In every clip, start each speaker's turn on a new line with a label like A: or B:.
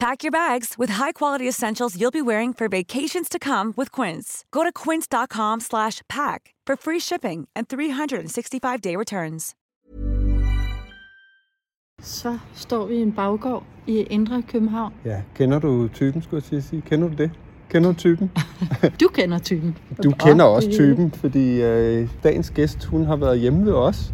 A: Pack your bags with high-quality essentials you'll be wearing for vacations to come with Quince. Go to quince.com slash pack for free shipping and 365-day returns.
B: Så står vi i en baggård i Indre København.
C: Ja, kender du typen, skulle jeg sige? Kender du det? Kender du typen?
B: Du kender typen.
C: Du kender
B: Og
C: også typen, fordi øh, dagens gæst, hun har været hjemme ved os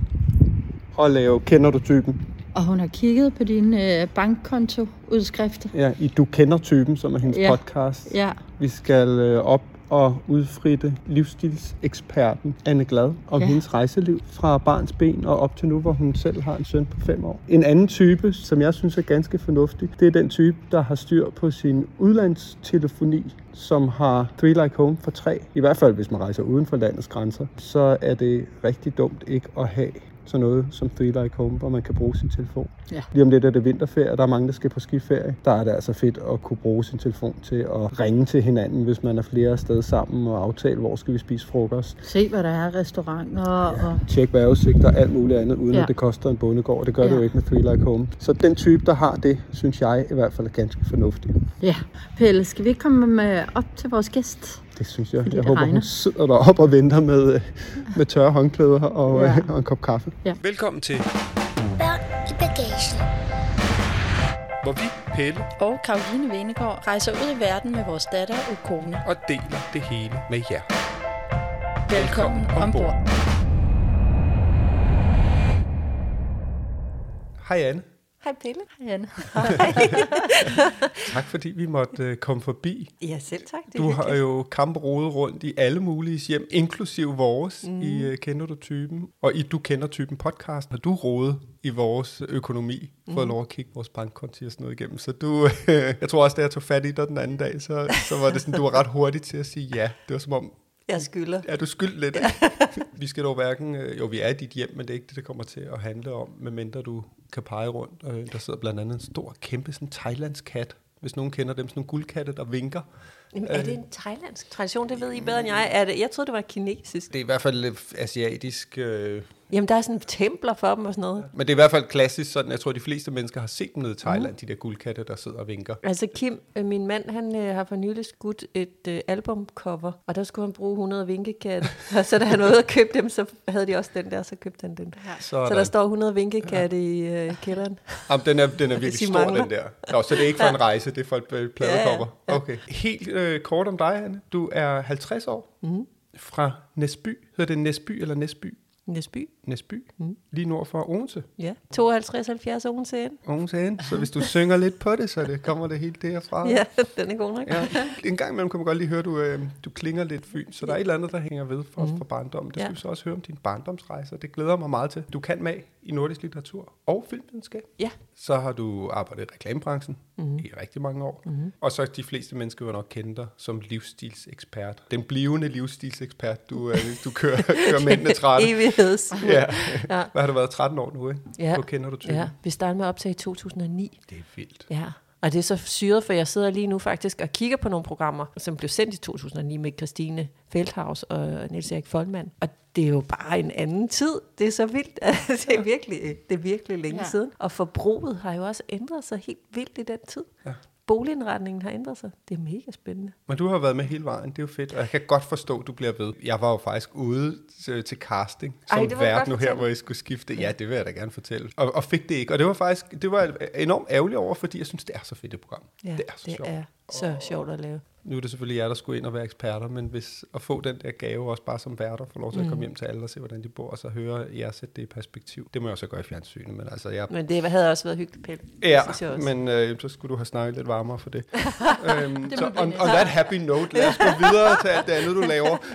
C: og lave Kender du typen?
B: Og hun har kigget på dine øh, bankkontoudskrifter.
C: Ja, i Du kender typen, som er hendes
B: Ja.
C: podcast.
B: Ja,
C: Vi skal øh, op og udfritte livsstilseksperten Anne Glad om
B: ja.
C: hendes rejseliv fra barns ben og op til nu, hvor hun selv har en søn på fem år. En anden type, som jeg synes er ganske fornuftig, det er den type, der har styr på sin udlandstelefoni, som har Three Like Home for tre. I hvert fald, hvis man rejser uden for landets grænser, så er det rigtig dumt ikke at have sådan noget som Three Like Home, hvor man kan bruge sin telefon.
B: Ja.
C: Lige om lidt er det vinterferie, der er mange, der skal på skiferie. Der er det altså fedt at kunne bruge sin telefon til at ringe til hinanden, hvis man er flere steder sammen og aftale, hvor skal vi spise frokost.
B: se hvad der er restauranter og...
C: Tjek vejrudsigter og alt muligt andet, uden
B: Ja.
C: ja. at det koster en bondegård. Det gør ja. det
B: Ja.
C: jo ikke med Three Like Home. Så den type, der har det, synes jeg i hvert fald er ganske fornuftig.
B: Ja, Pelle, skal vi ikke komme med op til vores gæst?
C: Det synes jeg.
B: Fordi
C: jeg håber,
B: regner.
C: hun sidder deroppe og venter med, øh, med tørre håndklæder og,
B: Ja.
C: ja. og en kop kaffe.
D: Velkommen til,
E: Børn i bagagen.
D: hvor vi, Pelle,
B: Og Karoline Venegård rejser ud i verden med vores datter og kone.
D: og deler det hele med jer.
B: Velkommen ombord.
D: Hej Anne.
F: Hej Pelle.
B: Hej, Anne.
D: Tak fordi vi måtte øh, komme forbi.
F: Ja, selv tak. Det
D: Du har jo kamprodet rundt i alle mulige hjem, inklusive vores mm. i uh, Kender du typen. Og i Du kender typen podcast har du rodet i vores økonomi, mm. fået lov at kigge vores bankkonti og sådan noget igennem. Så du, jeg tror også, da jeg tog fat i dig den anden dag, så, så var det sådan, du var ret hurtig til at sige ja. Det var som om,
F: Jeg skylder.
D: Ja, du skyld lidt. vi skal dog hverken... øh, Jo, vi er i dit hjem, men det er ikke det, det kommer til at handle om, medmindre du kan pege rundt. Øh, Der sidder blandt andet en stor, kæmpe sådan thailandsk kat. Hvis nogen kender dem, sådan nogle guldkatte, der vinker.
F: Jamen, er det en thailandsk tradition? Det ved I bedre end jeg. Er det, jeg troede, det var kinesisk.
D: Det er i hvert fald lidt asiatisk... Øh,
F: Jamen, der er sådan templer for dem og sådan noget.
D: men det er i hvert fald klassisk sådan, jeg tror, de fleste mennesker har set dem nede i Thailand, mm. de der guldkatte, der sidder og vinker.
F: Altså Kim, øh, min mand, han øh, har for nylig skudt et øh, albumcover, og der skulle han bruge 100 vinkekatte. og så da han var ude og købe dem, så havde de også den der, så købte han den.
D: Så,
F: Så der står 100 vinkekatte ja. i øh, kælderen.
D: Jamen, den er, den er virkelig stor, den der. Nå, så det er ikke for en rejse, det er for et øh, pladekopper.
F: Ja, ja.
D: Okay. Helt øh, kort om dig, Anne. Du er 50 år. Mm. Fra Næsby. Hedder det Næsby eller Næsby?
F: Næsby.
D: Næsby. Mm. Lige nord for Odense.
F: Ja. 52-70 Odense ind.
D: Odense ind. Så hvis du synger lidt på det, så det kommer det helt derfra.
F: Ja, den er god nok.
D: Ja. En gang imellem kan man godt lige høre, at du, øh, du klinger lidt fyn, så der er et eller andet, der hænger ved for, mm. for barndommen. Det
F: Ja.
D: skal vi så også høre om din barndomsrejse, det glæder mig meget til. Du kan mag i nordisk litteratur og filmvidenskab.
F: Ja.
D: Så har du arbejdet i reklamebranchen mm. i rigtig mange år. Mm. Og så de fleste mennesker vil nok kende dig som livsstilsekspert. Den blivende livsstilsekspert, du, øh, du kører, kører mændene trætte.
F: Evigheds.
D: Ja.
F: Ja.
D: Hvad har du været 13 år nu, ikke?
F: Ja.
D: På kender du typen?
F: Ja, vi startede med at optage i 2009.
D: Det er vildt.
F: Ja, og det er så syret, for jeg sidder lige nu faktisk og kigger på nogle programmer, som blev sendt i 2009 med Christine Feldhaus og Niels Erik Folman. Og det er jo bare en anden tid. Det er så vildt. Altså, det, er virkelig, det er virkelig længe
B: ja.
F: siden. Og forbruget har jo også ændret sig helt vildt i den tid.
D: Ja.
F: Boligindretningen har ændret sig. Det er mega spændende.
D: Men du har været med hele vejen, det er jo fedt, og jeg kan godt forstå, at du bliver ved. Jeg var jo faktisk ude til, til casting som
F: Ej,
D: vært nu her, hvor jeg skulle skifte. Ja, det vil jeg da gerne fortælle. Og, og fik det ikke, og det var faktisk det var enormt ærgerligt over, fordi jeg synes, det er så fedt et program.
F: Ja,
D: det er så
F: det
D: sjovt.
F: er så sjovt at lave.
D: Nu er det selvfølgelig jer, der skulle ind og være eksperter, men hvis at få den der gave også bare som værter, få lov til at
F: Mm.
D: komme hjem til alle og se, hvordan de bor, og så høre jer sætte det i perspektiv. Det må jeg også gøre i fjernsynet, men altså, jeg,
F: Men det havde også været hyggeligt, Pelle.
D: Ja, men øh, så skulle du have snakket lidt varmere for det. øhm,
B: Det
D: så on, on that happy note, lad os gå videre til alt det andet, du laver.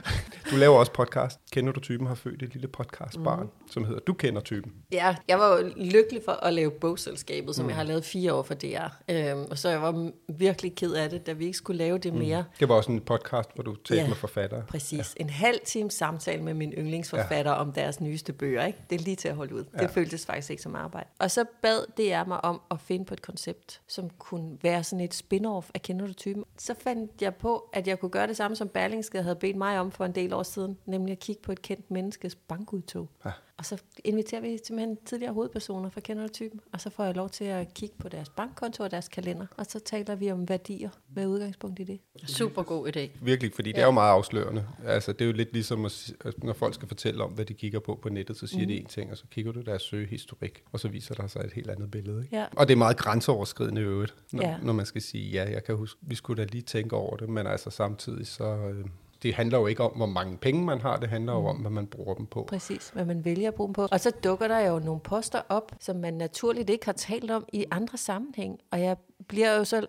D: Du laver også podcast. Kender du typen har født et lille podcastbarn, mm. som hedder Du kender typen.
F: Ja, jeg var jo lykkelig for at lave bogselskabet, som mm. jeg har lavet fire år for DR. Øhm, og så jeg var virkelig ked af det, da vi ikke skulle lave det mere. Mm.
D: Det var også en podcast, hvor du talte
F: Ja.
D: med forfattere.
F: Præcis. Ja. En halv time samtale med min yndlingsforfatter ja. om deres nyeste bøger. Ikke? Det er lige til at holde ud. Ja. Det føltes faktisk ikke som arbejde. Og så bad DR mig om at finde på et koncept, som kunne være sådan et spin-off af Kender du typen. Så fandt jeg på, at jeg kunne gøre det samme, som Berlingske havde bedt mig om for en del år siden, nemlig at kigge på et kendt menneskes bankudtog.
D: Ja.
F: Og så inviterer vi simpelthen tidligere hovedpersoner fra Kender du typen, og så får jeg lov til at kigge på deres bankkonto og deres kalender, og så taler vi om værdier med udgangspunkt i det.
B: Super god idé.
D: Virkelig, fordi det er jo meget afslørende. Altså, det er jo lidt ligesom, at, når folk skal fortælle om, hvad de kigger på på nettet, så siger mm. de en ting, og så kigger du deres søgehistorik, og så viser der sig et helt andet billede. Ikke?
F: Ja.
D: Og det er meget grænseoverskridende i øvrigt, når,
F: Ja.
D: ja. når man skal sige, ja, jeg kan huske, vi skulle da lige tænke over det, men altså samtidig så... Øh, det handler jo ikke om, hvor mange penge man har, det handler jo om, hvad man bruger dem på.
F: Præcis, hvad man vælger at bruge dem på. Og så dukker der jo nogle poster op, som man naturligt ikke har talt om i andre sammenhæng. Og jeg bliver jo så,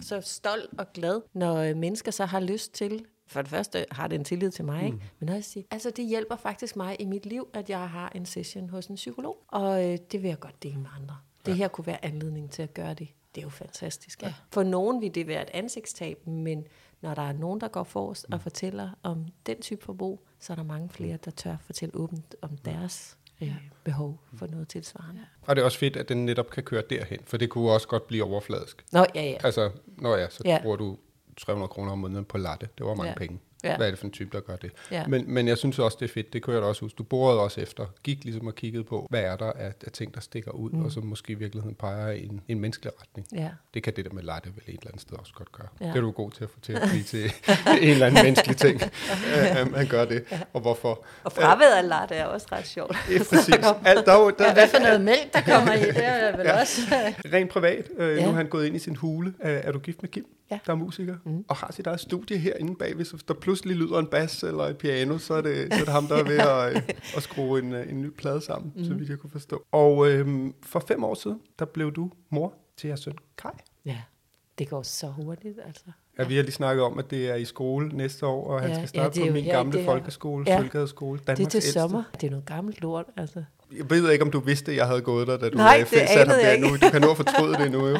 F: så stolt og glad, når øh, mennesker så har lyst til for det første har det en tillid til mig, ikke? men også sige, altså det hjælper faktisk mig i mit liv, at jeg har en session hos en psykolog, og øh, det vil jeg godt dele med andre. Det her kunne være anledning til at gøre det. Det er jo fantastisk. Ja. For nogen vil det være et ansigtstab, men når der er nogen, der går forrest og fortæller om den type forbrug, så er der mange flere, der tør fortælle åbent om deres øh, behov for noget tilsvarende.
D: Og det er også fedt, at den netop kan køre derhen, for det kunne også godt blive overfladisk.
F: Nå, ja, ja.
D: Altså, når ja, så
F: Ja.
D: ja. bruger du 300 kroner om måneden på latte. Det var mange
F: Ja.
D: ja. penge.
F: Ja.
D: Hvad er det for en type, der gør det?
F: Ja.
D: Men, men jeg synes også, det er fedt. Det kunne jeg da også huske. Du borede også efter. Gik ligesom og kiggede på, hvad er der af, af ting, der stikker ud, mm. og så måske i virkeligheden peger i en, en menneskelig retning.
F: Ja.
D: Det kan det der med latte vel et eller andet sted også godt gøre.
F: Ja.
D: Ja. Det er du god til at få til at blive til en eller anden menneskelig ting. At man gør det. Og hvorfor?
F: Og fraværet af latte er også ret sjovt.
D: Er præcis. Alt, der, er der,
B: Hvad for noget mælk, der kommer i, det er vel
D: Ja.
B: også...
D: Rent privat. Øh,
F: Ja.
D: ja. Nu er han gået ind i sin hule. Er, er du gift med Kim,
F: Ja.
D: der er musiker, mm. og har sit eget studie herinde bagved. Så hvis der pludselig lyder en bas eller et piano, så er det, så er det ham, der er ved at, øh, at skrue en, øh, en ny plade sammen, mm. så vidt jeg kunne forstå. Og øh, for fem år siden, der blev du mor til jeres søn Kai.
F: Ja, det går så hurtigt, altså.
D: Ja, vi har lige snakket om, at det er i skole næste år, og han
F: Ja,
D: skal
F: ja,
D: starte
F: er
D: på min gamle
F: her-
D: folkeskole,
F: Ja.
D: Folkeskole, Danmarks
F: Det er til
D: ældste.
F: sommer. Det er noget gammelt lort, altså.
D: Jeg ved ikke, om du vidste, at jeg havde gået der, da du
F: Nej,
D: øh,
F: det
D: ham
F: jeg
D: der nu. Du kan nå at fortryde det nu, jo.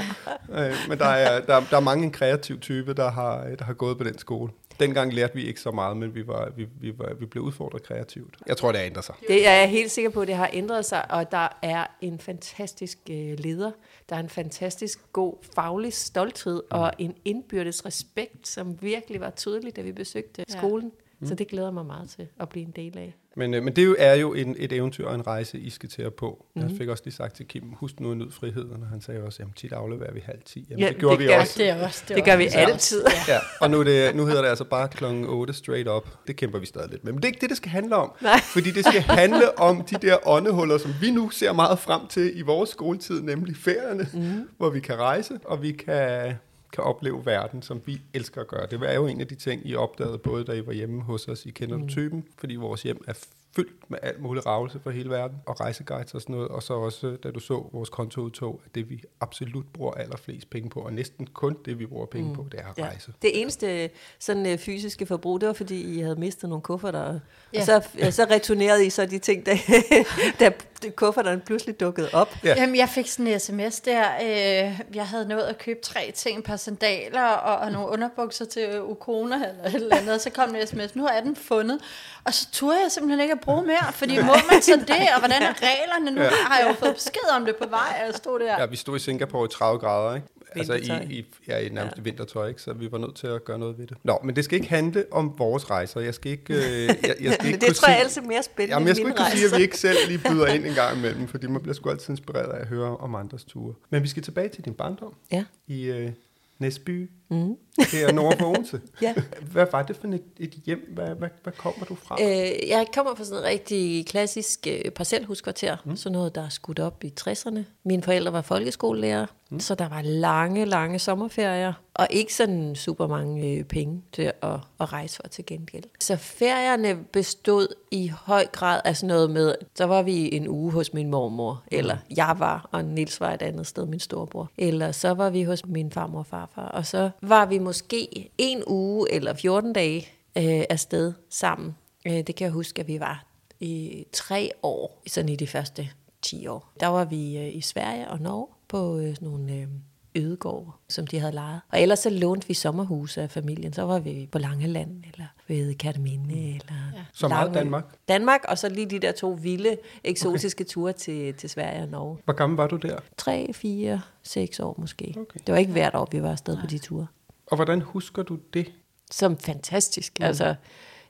D: Øh, Men der er, der, der er mange en kreativ type, der har, der har gået på den skole. Dengang lærte vi ikke så meget, men vi, var, vi, vi, var, vi blev udfordret kreativt. Jeg tror, det har ændret sig.
F: Det er jeg helt sikker på, at det har ændret sig, og der er en fantastisk øh, leder. Der er en fantastisk god faglig stolthed og en indbyrdes respekt, som virkelig var tydelig, da vi besøgte
B: Ja.
F: skolen. Så det glæder mig meget til at blive en del af.
D: Men, øh, men det er jo- er jo en, et eventyr og en rejse, I skal til at på.
F: Mhm.
D: Jeg fik også lige sagt til Kim, husk nu at nyde friheden, og han sagde også, jamen tit afleverer vi halv 10. Jamen,
F: Ja,
D: det gjorde
F: det
D: vi
F: gør-
D: også.
B: Det er også...
F: Det gør vi
B: også-
F: altid.
D: Ja, og nu, det, nu hedder det altså bare klokken 8 straight up. Det kæmper vi stadig lidt med. Men det er ikke det, det skal handle om.
F: Nej.
D: Fordi det skal handle om de der åndehuller, som vi nu ser meget frem til i vores skoletid, nemlig ferierne, mm. hvor vi kan rejse, og vi kan, kan opleve verden, som vi elsker at gøre. Det er jo en af de ting, I opdagede, både da I var hjemme hos os i Kender du typen, fordi vores hjem er fyldt med alt muligt ravelse fra hele verden, og rejseguides og sådan noget, og så også, da du så vores kontoudtog, at det vi absolut bruger allerflest penge på, og næsten kun det, vi bruger penge mm. på, det er at
F: Ja.
D: rejse.
F: Det eneste sådan, øh, fysiske forbrug, det var fordi, I havde mistet nogle kufferter. Og
B: Ja.
F: så, øh, så returnerede I så de ting, da, da kufferterne pludselig dukkede op.
D: Ja.
B: Jamen, jeg fik sådan en sms der. Øh, jeg havde nået at købe tre ting, et par sandaler og, og nogle underbukser til ukona eller et eller andet. Og så kom en sms, nu er den fundet. Og så turde jeg simpelthen ikke at bruge mere, fordi må man så det, og hvordan er reglerne? Nu
D: Ja.
B: har jeg jo fået besked om det på vej, og jeg stod der.
D: Ja, vi stod i Singapore i 30 grader, ikke? Altså
F: Vintertøj.
D: i, i, ja, i nærmest ja. vintertøj, ikke? Så vi var nødt til at gøre noget ved det. Nå, men det skal ikke handle om vores rejser. Jeg skal ikke... Øh, jeg, jeg skal ikke
F: det
D: kunne
F: tror jeg altid er mere spændende
D: Jamen, jeg skulle ikke kunne sige, at vi ikke selv lige byder ind en gang imellem, fordi man bliver sgu altid inspireret af at høre om andres ture. Men vi skal tilbage til din barndom
F: Ja.
D: i øh, Næsby. Mm. Det er nord for Odense.
F: Ja.
D: Hvad var det for et, et hjem? Hvad, hvad, hvad kommer du fra?
F: Øh, jeg kommer fra sådan et rigtig klassisk øh, parcelhuskvarter, mm. sådan noget, der er skudt op i 60'erne. Mine forældre var folkeskolelærer, mm. så der var lange, lange sommerferier, og ikke sådan super mange øh, penge til at, at rejse for til gengæld. Så ferierne bestod i høj grad af sådan noget med, så var vi en uge hos min mormor, mm. eller jeg var, og Nils var et andet sted, min storebror. Eller så var vi hos min farmor og farfar, og så var vi måske en uge eller 14 dage øh, afsted sammen. Øh, det kan jeg huske, at vi var i tre år, sådan i de første 10 år. Der var vi øh, i Sverige og Norge på øh, sådan nogle øh, ødegård, som de havde lejet. Og ellers så lånte vi sommerhuse af familien. Så var vi på Langeland, eller ved Kærteminde, eller
D: Mm. Så meget
F: Langø.
D: Danmark?
F: Danmark, og så lige de der to vilde, eksotiske okay. ture til, til Sverige og Norge.
D: Hvor gammel var du der?
F: 3, 4, 6 år måske.
D: Okay.
F: Det var ikke hvert år, vi var afsted på de ture.
D: Og hvordan husker du det?
F: Som fantastisk. Mm. Altså,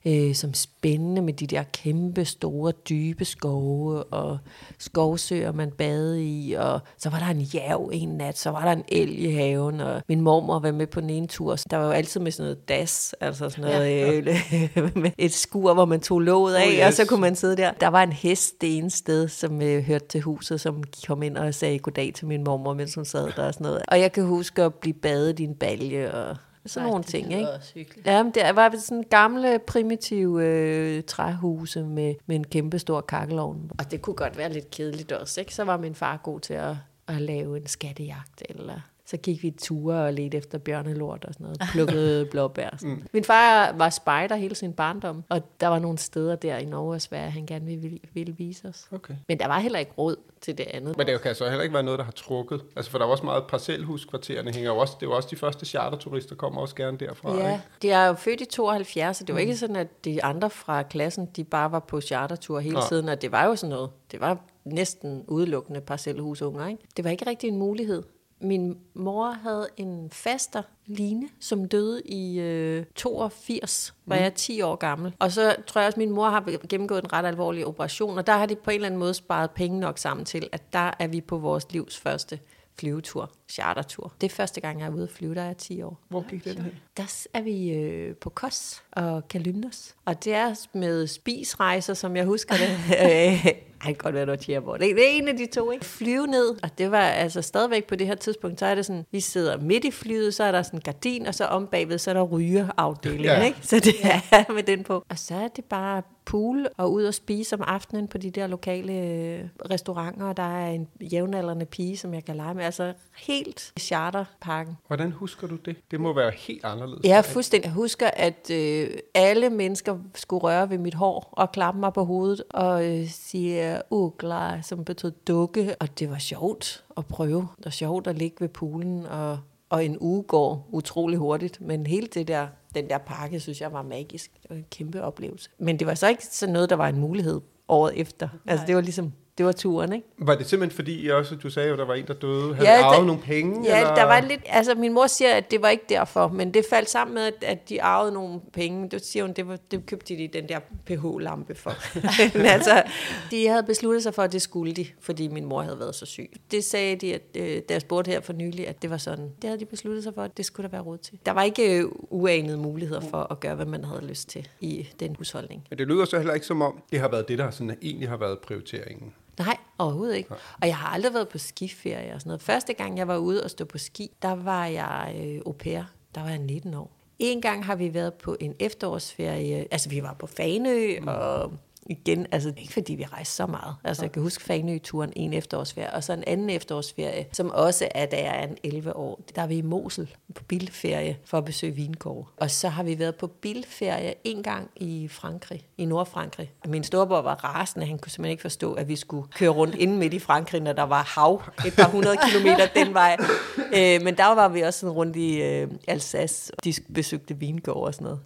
F: øh, som spændende med de der kæmpe, store, dybe skove og skovsøer, man bade i. Og så var der en jav en nat, så var der en elg i haven, og min mormor var med på den ene tur. Der var jo altid med sådan noget das, altså sådan noget, ja. med et skur, hvor man tog låget af,
D: Oh, yes.
F: og så kunne man sidde der. Der var en hest det ene sted, som øh, hørte til huset, som kom ind og sagde goddag til min mormor, mens hun sad der og sådan noget. Og jeg kan huske at blive badet i en balje og sådan nogle ting, ikke?
B: Hyggeligt.
F: Ja, men det var sådan gamle, primitive øh, træhuse med, med en kæmpe stor kakkelovn. Og det kunne godt være lidt kedeligt også, ikke? Så var min far god til at, at lave en skattejagt, eller så gik vi ture og ledte efter bjørnelort og sådan noget. Plukkede blåbær. Sådan. Mm. Min far var spejder hele sin barndom, og der var nogle steder der i Norge og Sverige, han gerne ville, ville vise os.
D: Okay.
F: Men der var heller ikke råd til det andet.
D: Men det kan så heller ikke være noget, der har trukket. Altså, for der er også meget parcelhuskvartererne hænger jo også. Det er jo også de første charterturister kommer også gerne derfra.
F: Ja,
D: Ikke?
F: de er jo født i 72, så det var ikke sådan, at de andre fra klassen, de bare var på chartertur hele
D: Nej.
F: tiden, og det var jo sådan noget. Det var næsten udelukkende parcelhusunger, ikke? Det var ikke rigtig en mulighed. Min mor havde en faster, Line, som døde i øh, 82, var jeg 10 år gammel. Og så tror jeg også, at min mor har gennemgået en ret alvorlig operation, og der har de på en eller anden måde sparet penge nok sammen til, at der er vi på vores livs første flyvetur, chartertur. Det er første gang, jeg er ude at flyve, der er jeg 10 år.
D: Hvor gik det hen?
F: Der er vi øh, på Kos og Kalymnos. Og det er med spisrejser, som jeg husker det. Øh, Ej, det kan godt være, noget Tjerborg. Det, det er en af de to, ikke? Flyve ned, og det var altså stadigvæk på det her tidspunkt, så er det sådan, vi sidder midt i flyet, så er der sådan en gardin, og så om bagved, så er der rygeafdelingen,
D: Ja.
F: ja. ikke? Så det er med den på. Og så er det bare pool og ud og spise om aftenen på de der lokale øh, restauranter, og der er en jævnaldrende pige, som jeg kan lege med. Altså helt charterpakken.
D: Hvordan husker du det? Det må være helt anderledes.
F: Ja, fuldstændig. Jeg husker, at øh, alle mennesker skulle røre ved mit hår og klappe mig på hovedet og øh, sige ugla, som betød dukke. Og det var sjovt at prøve. Det var sjovt at ligge ved poolen, og, og en uge går utrolig hurtigt. Men hele det der, den der pakke, synes jeg var magisk. Det var en kæmpe oplevelse. Men det var så ikke sådan noget, der var en mulighed året efter. Altså det var ligesom, det var turen, ikke?
D: Var det simpelthen fordi, I også, du sagde jo, der var en, der døde, havde
F: Ja,
D: ja,
F: der-
D: arvet nogle penge?
F: Ja,
D: eller?
F: der var lidt, altså min mor siger, at det var ikke derfor, men det faldt sammen med, at, at de arvede nogle penge. Det siger hun, det, var, det købte de den der pH-lampe for. men altså, de havde besluttet sig for, at det skulle de, fordi min mor havde været så syg. Det sagde de, at, øh, da jeg spurgte her for nylig, at det var sådan. Det havde de besluttet sig for, at det skulle der være råd til. Der var ikke øh, uanede muligheder for at gøre, hvad man havde lyst til i den husholdning.
D: Men det lyder så heller ikke som om, det har været det, der sådan, egentlig har været prioriteringen.
F: Nej, overhovedet ikke. Og jeg har aldrig været på skiferie og sådan noget. Første gang, jeg var ude og stå på ski, der var jeg øh, au pair. Der var jeg 19 år. En gang har vi været på en efterårsferie. Altså, vi var på Fanø, mm. og igen, altså ikke fordi vi rejste så meget. Altså, jeg kan huske Fanø-turen en efterårsferie, og så en anden efterårsferie, som også er, da jeg er en 11 år. Der er vi i Mosel på bilferie for at besøge vingård. Og så har vi været på bilferie en gang i Frankrig, i Nordfrankrig. Min storebror var rasende, han kunne simpelthen ikke forstå, at vi skulle køre rundt inde midt i Frankrig, når der var hav et par hundrede kilometer den vej. Øh, men der var vi også sådan rundt i øh, Alsace, og de besøgte vingård og sådan noget.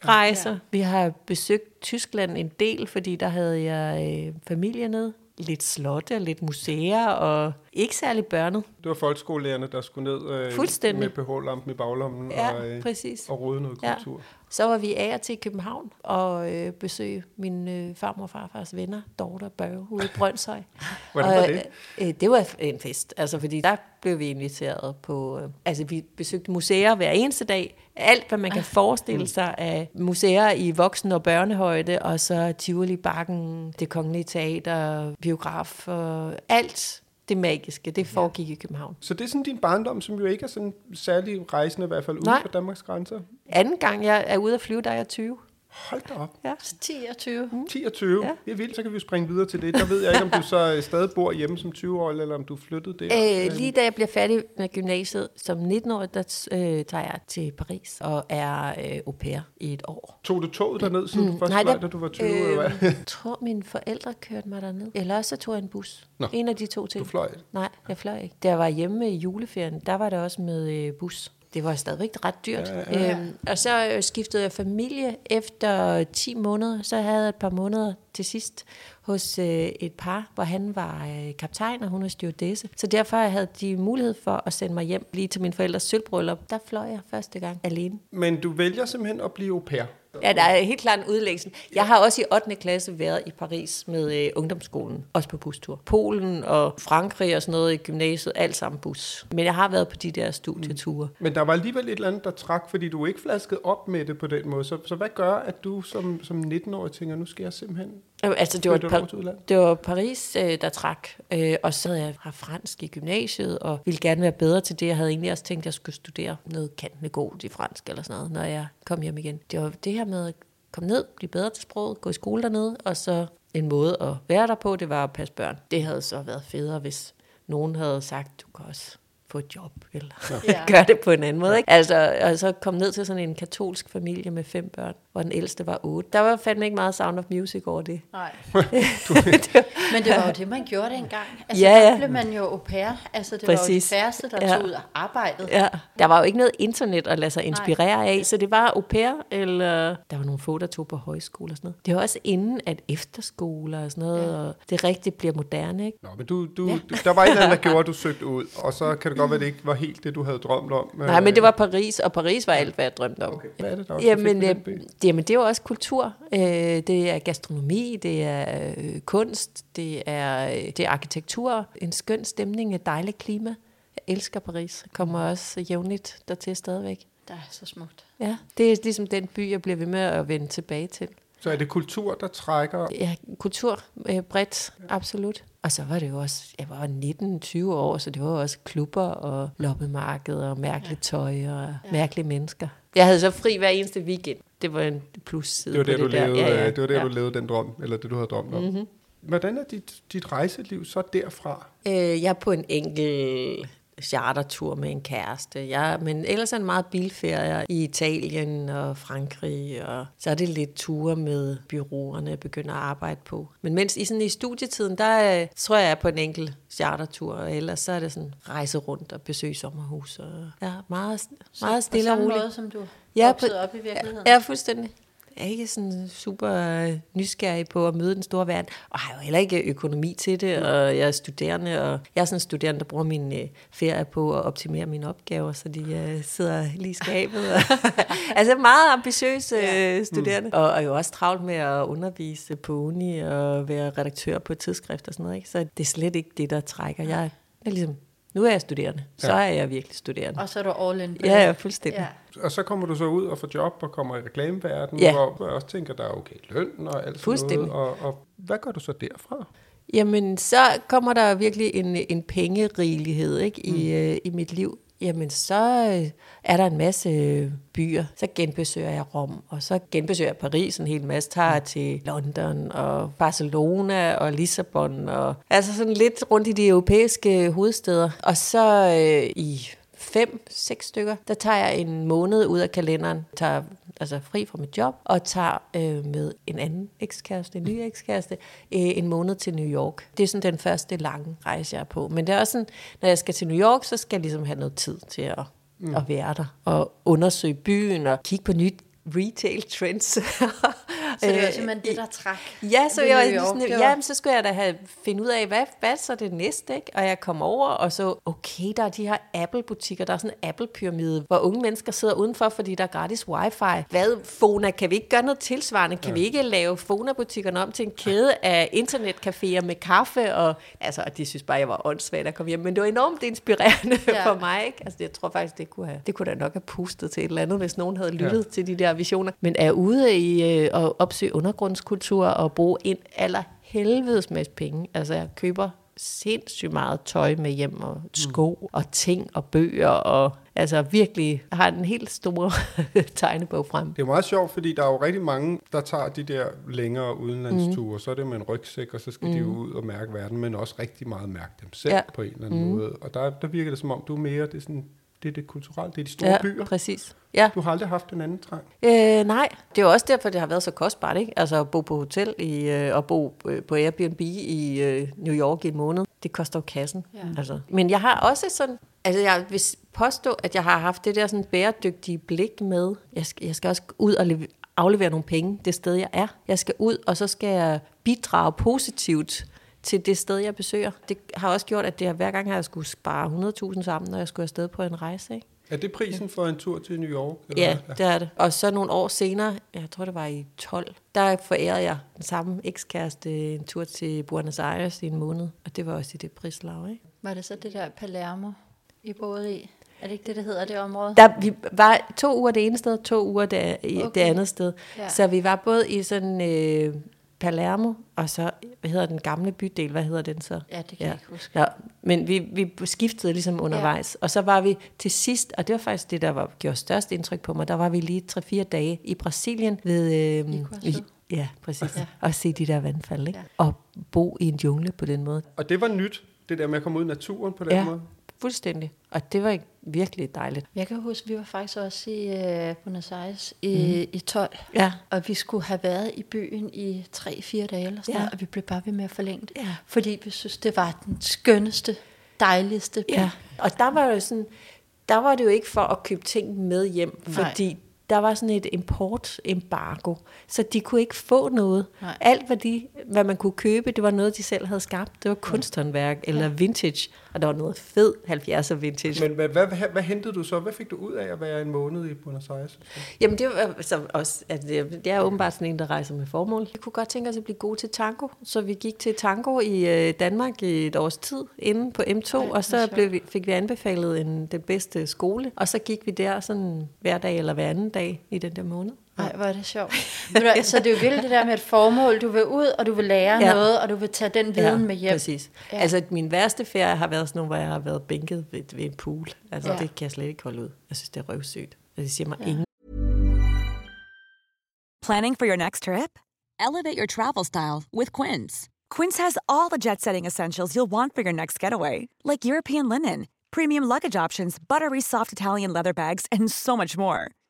F: Kulturrejser. Ja. Vi har besøgt Tyskland en del, fordi der havde jeg øh, familie ned. Lidt slotte, lidt museer, og ikke særlig børnet.
D: Det var folkeskolelærerne, der skulle ned øh,
F: Fuldstændig.
D: med pH-lampen i baglommen
F: Ja,
D: og, øh,
F: præcis.
D: og rode noget
F: Ja.
D: kultur.
F: Så var vi af og til i København og øh, besøge min øh, farmor og farfars venner, Dorte og Børge, ude i Brøndshøj.
D: Hvordan var
F: og,
D: det?
F: Øh, øh, det var en fest, altså fordi der blev vi inviteret på, øh, altså vi besøgte museer hver eneste dag. Alt, hvad man kan forestille sig af museer i voksen- og børnehøjde, og så Tivoli Bakken, det kongelige teater, biograf, og alt det magiske, det foregik i København.
D: Så det er sådan din barndom, som jo ikke er sådan særlig rejsende, i hvert fald uden
F: Nej.
D: for Danmarks grænser.
F: Anden gang jeg er ude at flyve, der er jeg 20.
D: Hold da op.
F: Ja.
B: 10 og 20.
D: 10 og 20. Ja. Det er vildt, så kan vi springe videre til det. Der ved jeg ikke, om du så øh, stadig bor hjemme som 20-årig, eller om du flyttede der.
F: Øh, lige da jeg bliver færdig med gymnasiet som 19-årig, der øh, tager jeg til Paris og er øh, au pair i et år.
D: Tog du toget derned, siden du først
F: Nej, der-
D: da du var 20? Øh, eller hvad?
F: Jeg tror, mine forældre kørte mig derned. Eller også så tog jeg en bus.
D: Nå.
F: En af de to ting.
D: Du fløj?
F: Nej, jeg fløj ikke. Da jeg var hjemme i juleferien, der var det også med øh, bus. Det var stadigvæk ret dyrt. Ja, ja. Øhm, og så øh, skiftede jeg familie efter 10 måneder. Så havde jeg et par måneder til sidst hos øh, et par, hvor han var øh, kaptajn, og hun var stewardesse. Så derfor havde de mulighed for at sende mig hjem lige til min forældres sølvbryllup. Der fløj jeg første gang alene.
D: Men du vælger simpelthen at blive au pair.
F: Ja, der er helt klart en udlægsen. Jeg har også i 8. klasse været i Paris med øh, ungdomsskolen, også på bustur. Polen og Frankrig og sådan noget i gymnasiet, alt sammen bus. Men jeg har været på de der studieture. Mm.
D: Men der var alligevel et eller andet, der trak, fordi du ikke flaskede op med det på den måde. Så, så hvad gør, at du som, som 19-årig tænker, nu skal jeg simpelthen...
F: Øh, Altså, det var,
D: til udlandet?
F: det var Paris, øh, der trak. Øh, og så havde jeg fra fransk i gymnasiet, og ville gerne være bedre til det. Jeg havde egentlig også tænkt, at jeg skulle studere noget kantende god i fransk eller sådan noget, når jeg kom hjem igen. Det var det her med at komme ned, blive bedre til sproget, gå i skole dernede, og så en måde at være der på, det var at passe børn. Det havde så været federe, hvis nogen havde sagt, du kan også få et job, eller
B: Ja.
F: ja. gøre det på en anden måde. Ikke? Altså, og så kom ned til sådan en katolsk familie med fem børn, hvor den ældste var otte. Der var fandme ikke meget Sound of Music over det.
B: Nej.
F: det var,
B: Men det var jo det, man gjorde dengang. Altså,
F: Ja,
B: ja, der blev man jo au pair. Altså, det var jo de
F: Præcis.
B: færreste, der
F: Ja.
B: tog ud og arbejdede.
F: Ja, der var jo ikke noget internet at lade sig inspirere af, så det var au pair, eller der var nogle få, der tog på højskole og sådan noget. Det var også inden, at efterskoler og sådan noget, ja. og det rigtigt bliver moderne, ikke?
D: Nå, men du, du, ja. der var et eller andet, der gjorde, at du søgte ud, og så kan det godt være, at det ikke var helt det, du havde drømt om.
F: Nej, men det var Paris, og Paris var alt, hvad jeg drømte om.
D: Okay. Hvad er det, der også
F: Jamen,
D: fedt
F: jamen, det er jo også kultur. Øh, det er gastronomi, det er øh, kunst, det er, øh, det er arkitektur, en skøn stemning, et dejligt klima. Jeg elsker Paris. Jeg kommer også jævnligt dertil stadigvæk.
B: Der er så smukt.
F: Ja, det er ligesom den by, jeg bliver ved med at vende tilbage til.
D: Så er det kultur, der trækker...
F: Ja, kultur øh, bredt, absolut. Og så var det jo også, jeg var 19-20 år, så det var jo også klubber og loppemarkeder og mærkeligt tøj og ja. mærkelige mennesker. Jeg havde så fri hver eneste weekend. Det var en plusside
D: Det var
F: på
D: der, du
F: det der.
D: levede,
F: Ja, ja.
D: det var der,
F: ja.
D: du levede den drøm, eller det, du havde drømt om. Mm-hmm. Hvordan er dit, dit rejseliv så derfra?
F: Øh, jeg er på en enkel chartertur med en kæreste. Jeg, men ellers er det meget bilferier i Italien og Frankrig, og så er det lidt ture med byråerne, jeg begynder at arbejde på. Men mens i, sådan, i studietiden, der øh, tror jeg, jeg er på en enkel chartertur, og ellers så er det sådan rejse rundt og besøge sommerhus. Og, ja, meget, meget stille
B: på
F: og
B: samme
F: roligt.
B: måde, som du
F: Ja,
B: voksede
F: på-
B: op i virkeligheden.
F: Ja, fuldstændig. Jeg er ikke sådan super øh, nysgerrig på at møde den store verden, og har jo heller ikke økonomi til det, og jeg er studerende, og jeg er sådan en studerende, der bruger min øh, ferie på at optimere mine opgaver, så de øh, sidder lige i skabet. Og altså meget ambitiøs øh, studerende, og, og jo også travlt med at undervise på uni og være redaktør på et tidsskrift og sådan noget, ikke? så det er slet ikke det, der trækker. Jeg, jeg er ligesom, nu er jeg studerende, så er jeg virkelig studerende.
B: Og så er du all in.
F: Ja, ja, fuldstændig.
B: Ja.
D: Og så kommer du så ud og får job og kommer i reklameverdenen,
F: Ja.
D: hvor jeg også tænker, der er okay løn og alt sådan
F: Fuldstændig.
D: noget. Og, og hvad gør du så derfra?
F: Jamen, så kommer der virkelig en, en pengerigelighed ikke, i, øh, i mit liv. Jamen, så øh, er der en masse øh, byer. Så genbesøger jeg Rom, og så genbesøger jeg Paris en hel masse. Tager til London og Barcelona og Lissabon. Og, altså sådan lidt rundt i de europæiske hovedsteder. Og så øh, i fem, seks stykker, der tager jeg en måned ud af kalenderen, tager altså fri fra mit job, og tager øh, med en anden ekskæreste, en ny ekskæreste, øh, en måned til New York. Det er sådan den første lange rejse, jeg er på. Men det er også sådan, når jeg skal til New York, så skal jeg ligesom have noget tid til at, mm. at være der, og undersøge byen, og kigge på nye retail trends. så
B: det var simpelthen det, der trak.
F: Ja, så jeg
B: York.
F: sådan,
B: var-
F: ja, men så skulle jeg da have finde ud af, hvad, hvad så det næste, ikke? Og jeg kom over og så, okay, der er de her Apple-butikker, der er sådan en Apple-pyramide, hvor unge mennesker sidder udenfor, fordi der er gratis wifi. Hvad, Fona, kan vi ikke gøre noget tilsvarende? Kan ja. vi ikke lave Fona-butikkerne om til en kæde af internetcaféer med kaffe? Og, altså, og de synes bare, jeg var åndssvagt at komme hjem, men det var enormt inspirerende ja. For mig, ikke? Altså, jeg tror faktisk, det kunne, have, det kunne da nok have pustet til et eller andet, hvis nogen havde lyttet ja. til de der visioner. Men er ude i øh, at opsøge undergrundskultur og bruge en aller helvedes masse penge. Altså, jeg køber sindssygt meget tøj med hjem, og sko, og ting, og bøger, og altså virkelig har en helt stor tegnebog frem.
D: Det er meget sjovt, fordi der er jo rigtig mange, der tager de der længere udenlandsture, mm. så er det med en rygsæk, og så skal mm. de jo ud og mærke verden, men også rigtig meget mærke dem selv
F: ja.
D: på en eller anden mm. måde. Og der, der virker det som om, du er mere, det er, sådan, det er det kulturelle, det er de store
F: ja,
D: byer.
F: præcis. Ja.
D: Du har aldrig haft en anden trang.
F: Øh, nej, det er jo også derfor, det har været så kostbart, ikke? Altså at bo på hotel i, øh, og bo øh, på Airbnb i øh, New York i en måned, det koster jo kassen. Ja. Altså. Men jeg har også sådan, altså jeg vil påstå, at jeg har haft det der sådan bæredygtige blik med, jeg skal, jeg skal også ud og leve, aflevere nogle penge det sted, jeg er. Jeg skal ud, og så skal jeg bidrage positivt til det sted, jeg besøger. Det har også gjort, at det har, hver gang har jeg skulle spare 100.000 sammen, når jeg skulle afsted på en rejse, ikke?
D: Er det prisen for en tur til New York? eller
F: Ja,
D: hvad?
F: det er det. Og så nogle år senere, jeg tror det var i 12, der forærede jeg den samme ekskæreste en tur til Buenos Aires i en måned. Og det var også i det prislag, ikke?
B: Var det så det der Palermo, I boede i? Er det ikke det, det hedder, det område?
F: Der, vi var to uger det ene sted, to uger det, okay. Det andet sted. Ja. Så vi var både i sådan øh, Palermo, og så, hvad hedder den gamle bydel, hvad hedder den så?
B: Ja, det kan jeg ikke huske.
F: Ja, men vi, vi skiftede ligesom undervejs. Ja. Og så var vi til sidst, og det var faktisk det, der var, gjorde størst indtryk på mig, der var vi lige 3-4 dage i Brasilien ved... Øh,
B: Iguazu.
F: ja, præcis.
B: Ja.
F: Ja. Og se de der vandfald, ikke?
B: Ja.
F: Ja. Og bo i en jungle på den måde.
D: Og det var nyt, det der med at komme ud i naturen på den
F: Ja,
D: måde.
F: Fuldstændig. Og det var virkelig dejligt.
B: Jeg kan huske, vi var faktisk også i uh, Buenos Aires i, mm. i 12,
F: Ja.
B: og vi skulle have været i byen i 3-4 dage eller sådan
F: Ja.
B: noget, og vi blev bare ved med at forlænge det,
F: Ja.
B: fordi vi synes, det var den skønneste, dejligste by.
F: Ja, og der var jo sådan, der var det jo ikke for at købe ting med hjem,
B: Nej.
F: fordi der var sådan et importembargo, så de kunne ikke få noget.
B: Nej.
F: Alt, hvad, de, hvad man kunne købe, det var noget, de selv havde skabt. Det var kunsthåndværk eller vintage, og der var noget fed 70'er vintage.
D: Men hvad, hvad, hvad, hvad hentede du så? Hvad fik du ud af at være en måned i Buenos Aires?
F: Jamen, det var så også, altså, det, det er åbenbart sådan en, der rejser med formål. Jeg kunne godt tænke os at blive gode til tango, så vi gik til tango i øh, Danmark i et års tid, inde på M2,
B: Ej,
F: og så blev vi, fik vi anbefalet en, den bedste skole, og så gik vi der sådan hver dag eller hver anden dag i den der måned.
B: Nej, hvor er det sjovt. Hvad, så det er jo virkelig det der med et formål. Du vil ud, og du vil lære ja.
F: Ja.
B: noget, og du vil tage den viden med hjem.
F: præcis.
B: Ja.
F: Ja. Altså, min værste ferie har været sådan nogle, hvor jeg har været bænket ved, ved en pool. Altså,
B: Ja.
F: ja. det kan jeg slet ikke holde ud. Jeg synes, det er røvsygt. Og det siger mig ja. ingen
A: Planning for your next trip?
G: Elevate your travel style with Quince.
A: Quince has all the jet setting essentials you'll want for your next getaway, like European linen, premium luggage options, buttery soft Italian leather bags, and so much more.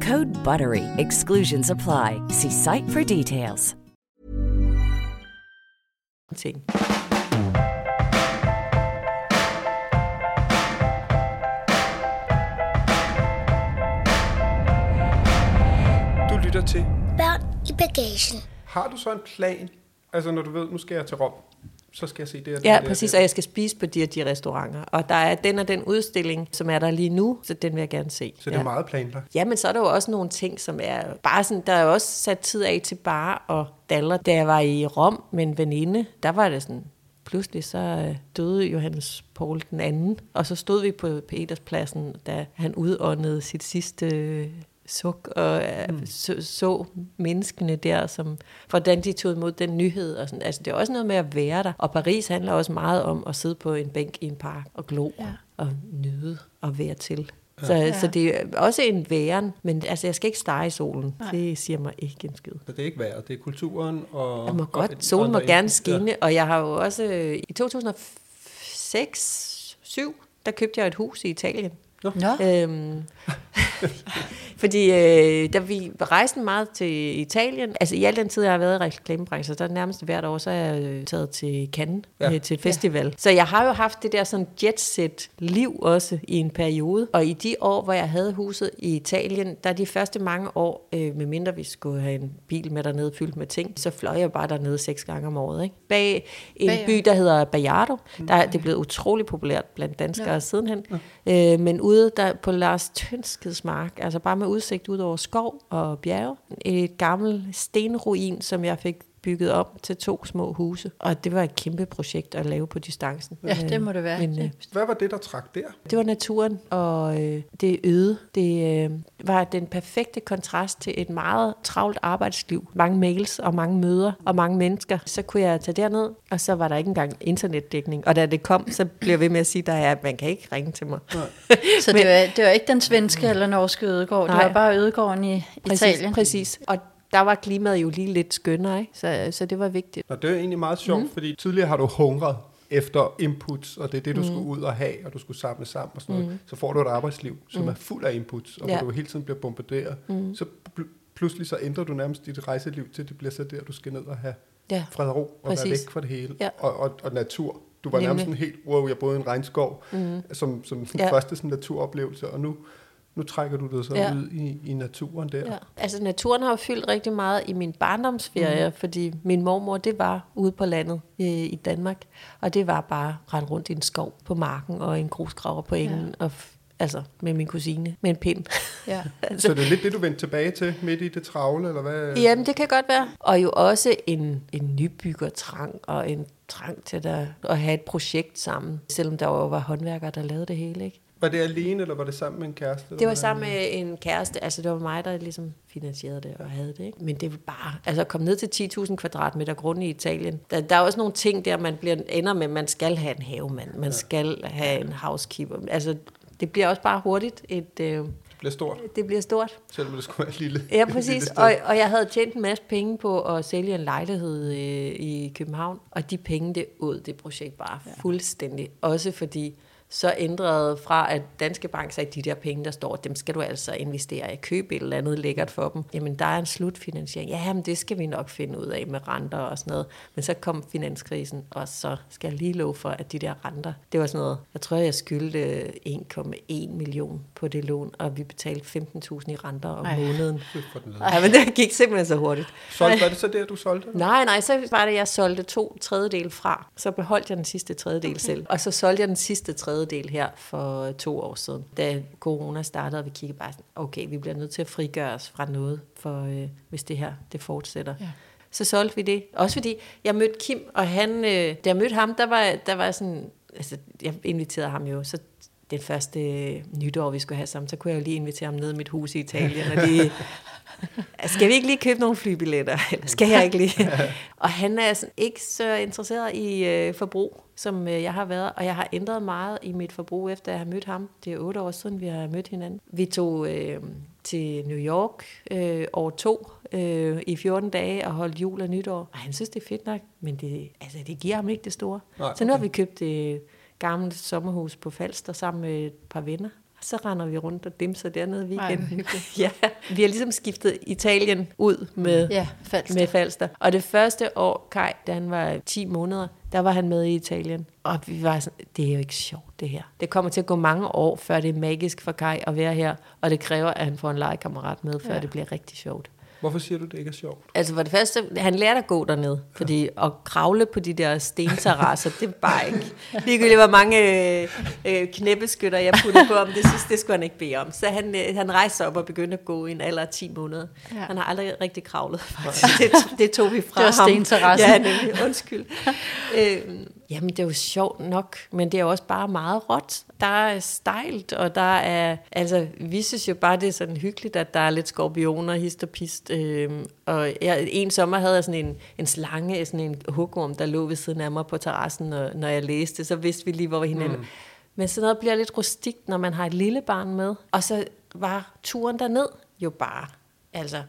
H: Code BUTTERY. Exclusions apply. See site for details.
F: ting.
D: Du lytter til.
E: Børn i bagagen.
D: Har du så en plan? Altså når du ved, nu skal jeg til Rom, så skal jeg se det og det.
F: Ja,
D: det,
F: præcis,
D: og
F: og jeg skal spise på de og de restauranter. Og der er den og den udstilling, som er der lige nu, så den vil jeg gerne se.
D: Så det er
F: ja.
D: meget planlagt.
F: Ja, men så er der jo også nogle ting, som er bare sådan, der er jo også sat tid af til bare og daller. Da jeg var i Rom med en veninde, der var det sådan, pludselig så øh, døde Johannes Paul den anden, og så stod vi på Peterspladsen, da han udåndede sit sidste øh, suk, og mm. så, så menneskene der, som, hvordan de tog imod den nyhed. Og sådan. Altså, det er også noget med at være der. Og Paris handler også meget om at sidde på en bænk i en park og glo
B: Ja.
F: ja. og nyde og være til. Så, ja. så det er også en væren, men altså, jeg skal ikke stege i solen.
B: Nej.
F: Det siger mig ikke en skid.
D: Så det er ikke vejret, det er kulturen og...
F: Jeg må
D: og
F: godt,
D: et-
F: solen må gerne skinne, og jeg har jo også, øh, i 2006 7 der købte jeg et hus i Italien.
B: Nå,
F: Øhm, Fordi øh, da vi rejste meget til Italien, altså i al den tid, jeg har været i reklamebranchen, der er nærmest hvert år, så er jeg øh, taget til Cannes, ja. øh, til festival. Ja. Så jeg har jo haft det der sådan jet-set-liv også i en periode. Og i de år, hvor jeg havde huset i Italien, der de første mange år, øh, medmindre vi skulle have en bil med dernede fyldt med ting, så fløj jeg bare dernede seks gange om året. Ikke? Bag en Bag, by, der hedder Bayardo. Der er det er blevet utrolig populært blandt danskere ja. sidenhen. Ja. Øh, men ude der på Lars Tønskeds mark, altså bare med udsigt ud over skov og bjerge. Et gammelt stenruin, som jeg fik bygget op til to små huse. Og det var et kæmpe projekt at lave på distancen.
B: Ja, det må det være. Men, øh,
D: Hvad var det, der trak der?
F: Det var naturen, og øh, det øde. Det øh, var den perfekte kontrast til et meget travlt arbejdsliv. Mange mails og mange møder og mange mennesker. Så kunne jeg tage derned, og så var der ikke engang internetdækning. Og da det kom, så blev jeg ved med at sige, at man kan ikke ringe til mig.
B: så det var, det var ikke den svenske eller norske ødegård, det var bare ødegården i
F: præcis,
B: Italien?
F: Præcis, og der var klimaet jo lige lidt skønnere, ikke? Så, så det var vigtigt.
D: Og det er egentlig meget sjovt, mm. fordi tidligere har du hungret efter inputs, og det er det, du mm. skulle ud og have, og du skulle samle sammen og sådan noget. Mm. Så får du et arbejdsliv, som mm. er fuld af inputs, og ja. hvor du hele tiden bliver bombarderet. Mm. Så pl- pludselig så ændrer du nærmest dit rejseliv til, det bliver så der, du skal ned og have ja. fred og ro, og Præcis. være væk fra det hele. Ja. Og, og, og natur. Du var Nemlig. nærmest sådan helt, wow, jeg boede i en regnskov, mm. som, som den ja. første sådan, naturoplevelse, og nu nu trækker du dig så ja. ud i, i naturen der. Ja.
F: Altså naturen har jo fyldt rigtig meget i min barndomsferie, mm. fordi min mormor, det var ude på landet i, i Danmark, og det var bare rende rundt i en skov på marken og en grusgraver på engen, ja. og altså med min kusine, med en pind.
D: Ja. altså. Så det er lidt det, du vendte tilbage til midt i det travle, eller hvad?
F: Jamen, det kan godt være. Og jo også en, en nybyggertrang og en trang til at, at have et projekt sammen, selvom der jo var håndværkere, der lavede det hele, ikke?
D: Var det alene, eller var det sammen med en kæreste?
F: Det var sammen med en kæreste. Altså, det var mig, der ligesom finansierede det og havde det. Ikke? Men det var bare... Altså, at komme ned til 10.000 kvadratmeter grund i Italien. Der, der er også nogle ting der, man bliver, ender med, man skal have en havemand. Man ja. skal have en housekeeper. Altså, det bliver også bare hurtigt et... Øh,
D: bliver stort.
F: Det bliver stort.
D: Selvom det skulle være lille.
F: Ja, præcis. lille og, og jeg havde tjent en masse penge på at sælge en lejlighed øh, i København. Og de penge, det ud det projekt bare ja. fuldstændig. Også fordi så ændrede fra, at Danske Bank sagde, at de der penge, der står, dem skal du altså investere i, købe et eller andet lækkert for dem. Jamen, der er en slutfinansiering. Ja, men det skal vi nok finde ud af med renter og sådan noget. Men så kom finanskrisen, og så skal jeg lige love for, at de der renter, det var sådan noget, jeg tror, jeg skyldte 1,1 million på det lån, og vi betalte 15.000 i renter om Ej. måneden. Ja, men det gik simpelthen så hurtigt.
D: Solgte, var det så der, du solgte?
F: Nej, nej, så var det, jeg solgte to tredjedel fra. Så beholdt jeg den sidste tredjedel selv. Og så solgte jeg den sidste tredjedel tredjedel her for to år siden. Da corona startede, og vi kiggede bare sådan, okay, vi bliver nødt til at frigøre os fra noget, for øh, hvis det her det fortsætter. Ja. Så solgte vi det. Også fordi jeg mødte Kim, og han, øh, da jeg mødte ham, der var, der var sådan, altså jeg inviterede ham jo, så den første øh, nytår, vi skulle have sammen, så kunne jeg jo lige invitere ham ned i mit hus i Italien, og lige skal vi ikke lige købe nogle flybilletter? Eller skal jeg ikke lige? og han er sådan ikke så interesseret i øh, forbrug, som øh, jeg har været. Og jeg har ændret meget i mit forbrug, efter jeg har mødt ham. Det er otte år siden, vi har mødt hinanden. Vi tog øh, til New York øh, år to øh, i 14 dage og holdt jul og nytår. Og han synes, det er fedt nok, men det, altså, det giver ham ikke det store. Nej, okay. Så nu har vi købt øh, gammelt sommerhus på Falster sammen med et par venner. Og så render vi rundt og dimser dernede i weekenden. Ej, ja, vi har ligesom skiftet Italien ud med, ja, Falster. med Falster. Og det første år, Kai, da han var 10 måneder, der var han med i Italien. Og vi var sådan, det er jo ikke sjovt det her. Det kommer til at gå mange år, før det er magisk for Kai at være her. Og det kræver, at han får en legekammerat med, før ja. det bliver rigtig sjovt.
D: Hvorfor siger du, det ikke er sjovt?
F: Altså for det første, han lærte at gå derned, fordi at kravle på de der stenterrasser, det er bare ikke. Ligegyldigt hvor mange øh, øh, knæppeskytter jeg puttede på om, det synes det skulle han ikke bede om. Så han, øh, han rejste sig op og begyndte at gå i en alder af 10 måneder. Ja. Han har aldrig rigtig kravlet, faktisk. Det, det tog vi fra
B: det var ham. Stenterrassen.
F: Ja, nemlig. Undskyld. øh, Jamen, det er jo sjovt nok, men det er også bare meget råt. Der er stejlt, og der er... Altså, vi synes jo bare, det er sådan hyggeligt, at der er lidt skorpioner, hist og pist. Øhm, og jeg, en sommer havde jeg sådan en, en slange, sådan en hugorm, der lå ved siden af mig på terrassen, og når jeg læste, så vidste vi lige, hvor vi hinanden. Mm. Men sådan noget bliver lidt rustikt, når man har et lille barn med. Og så var turen derned jo bare... Altså,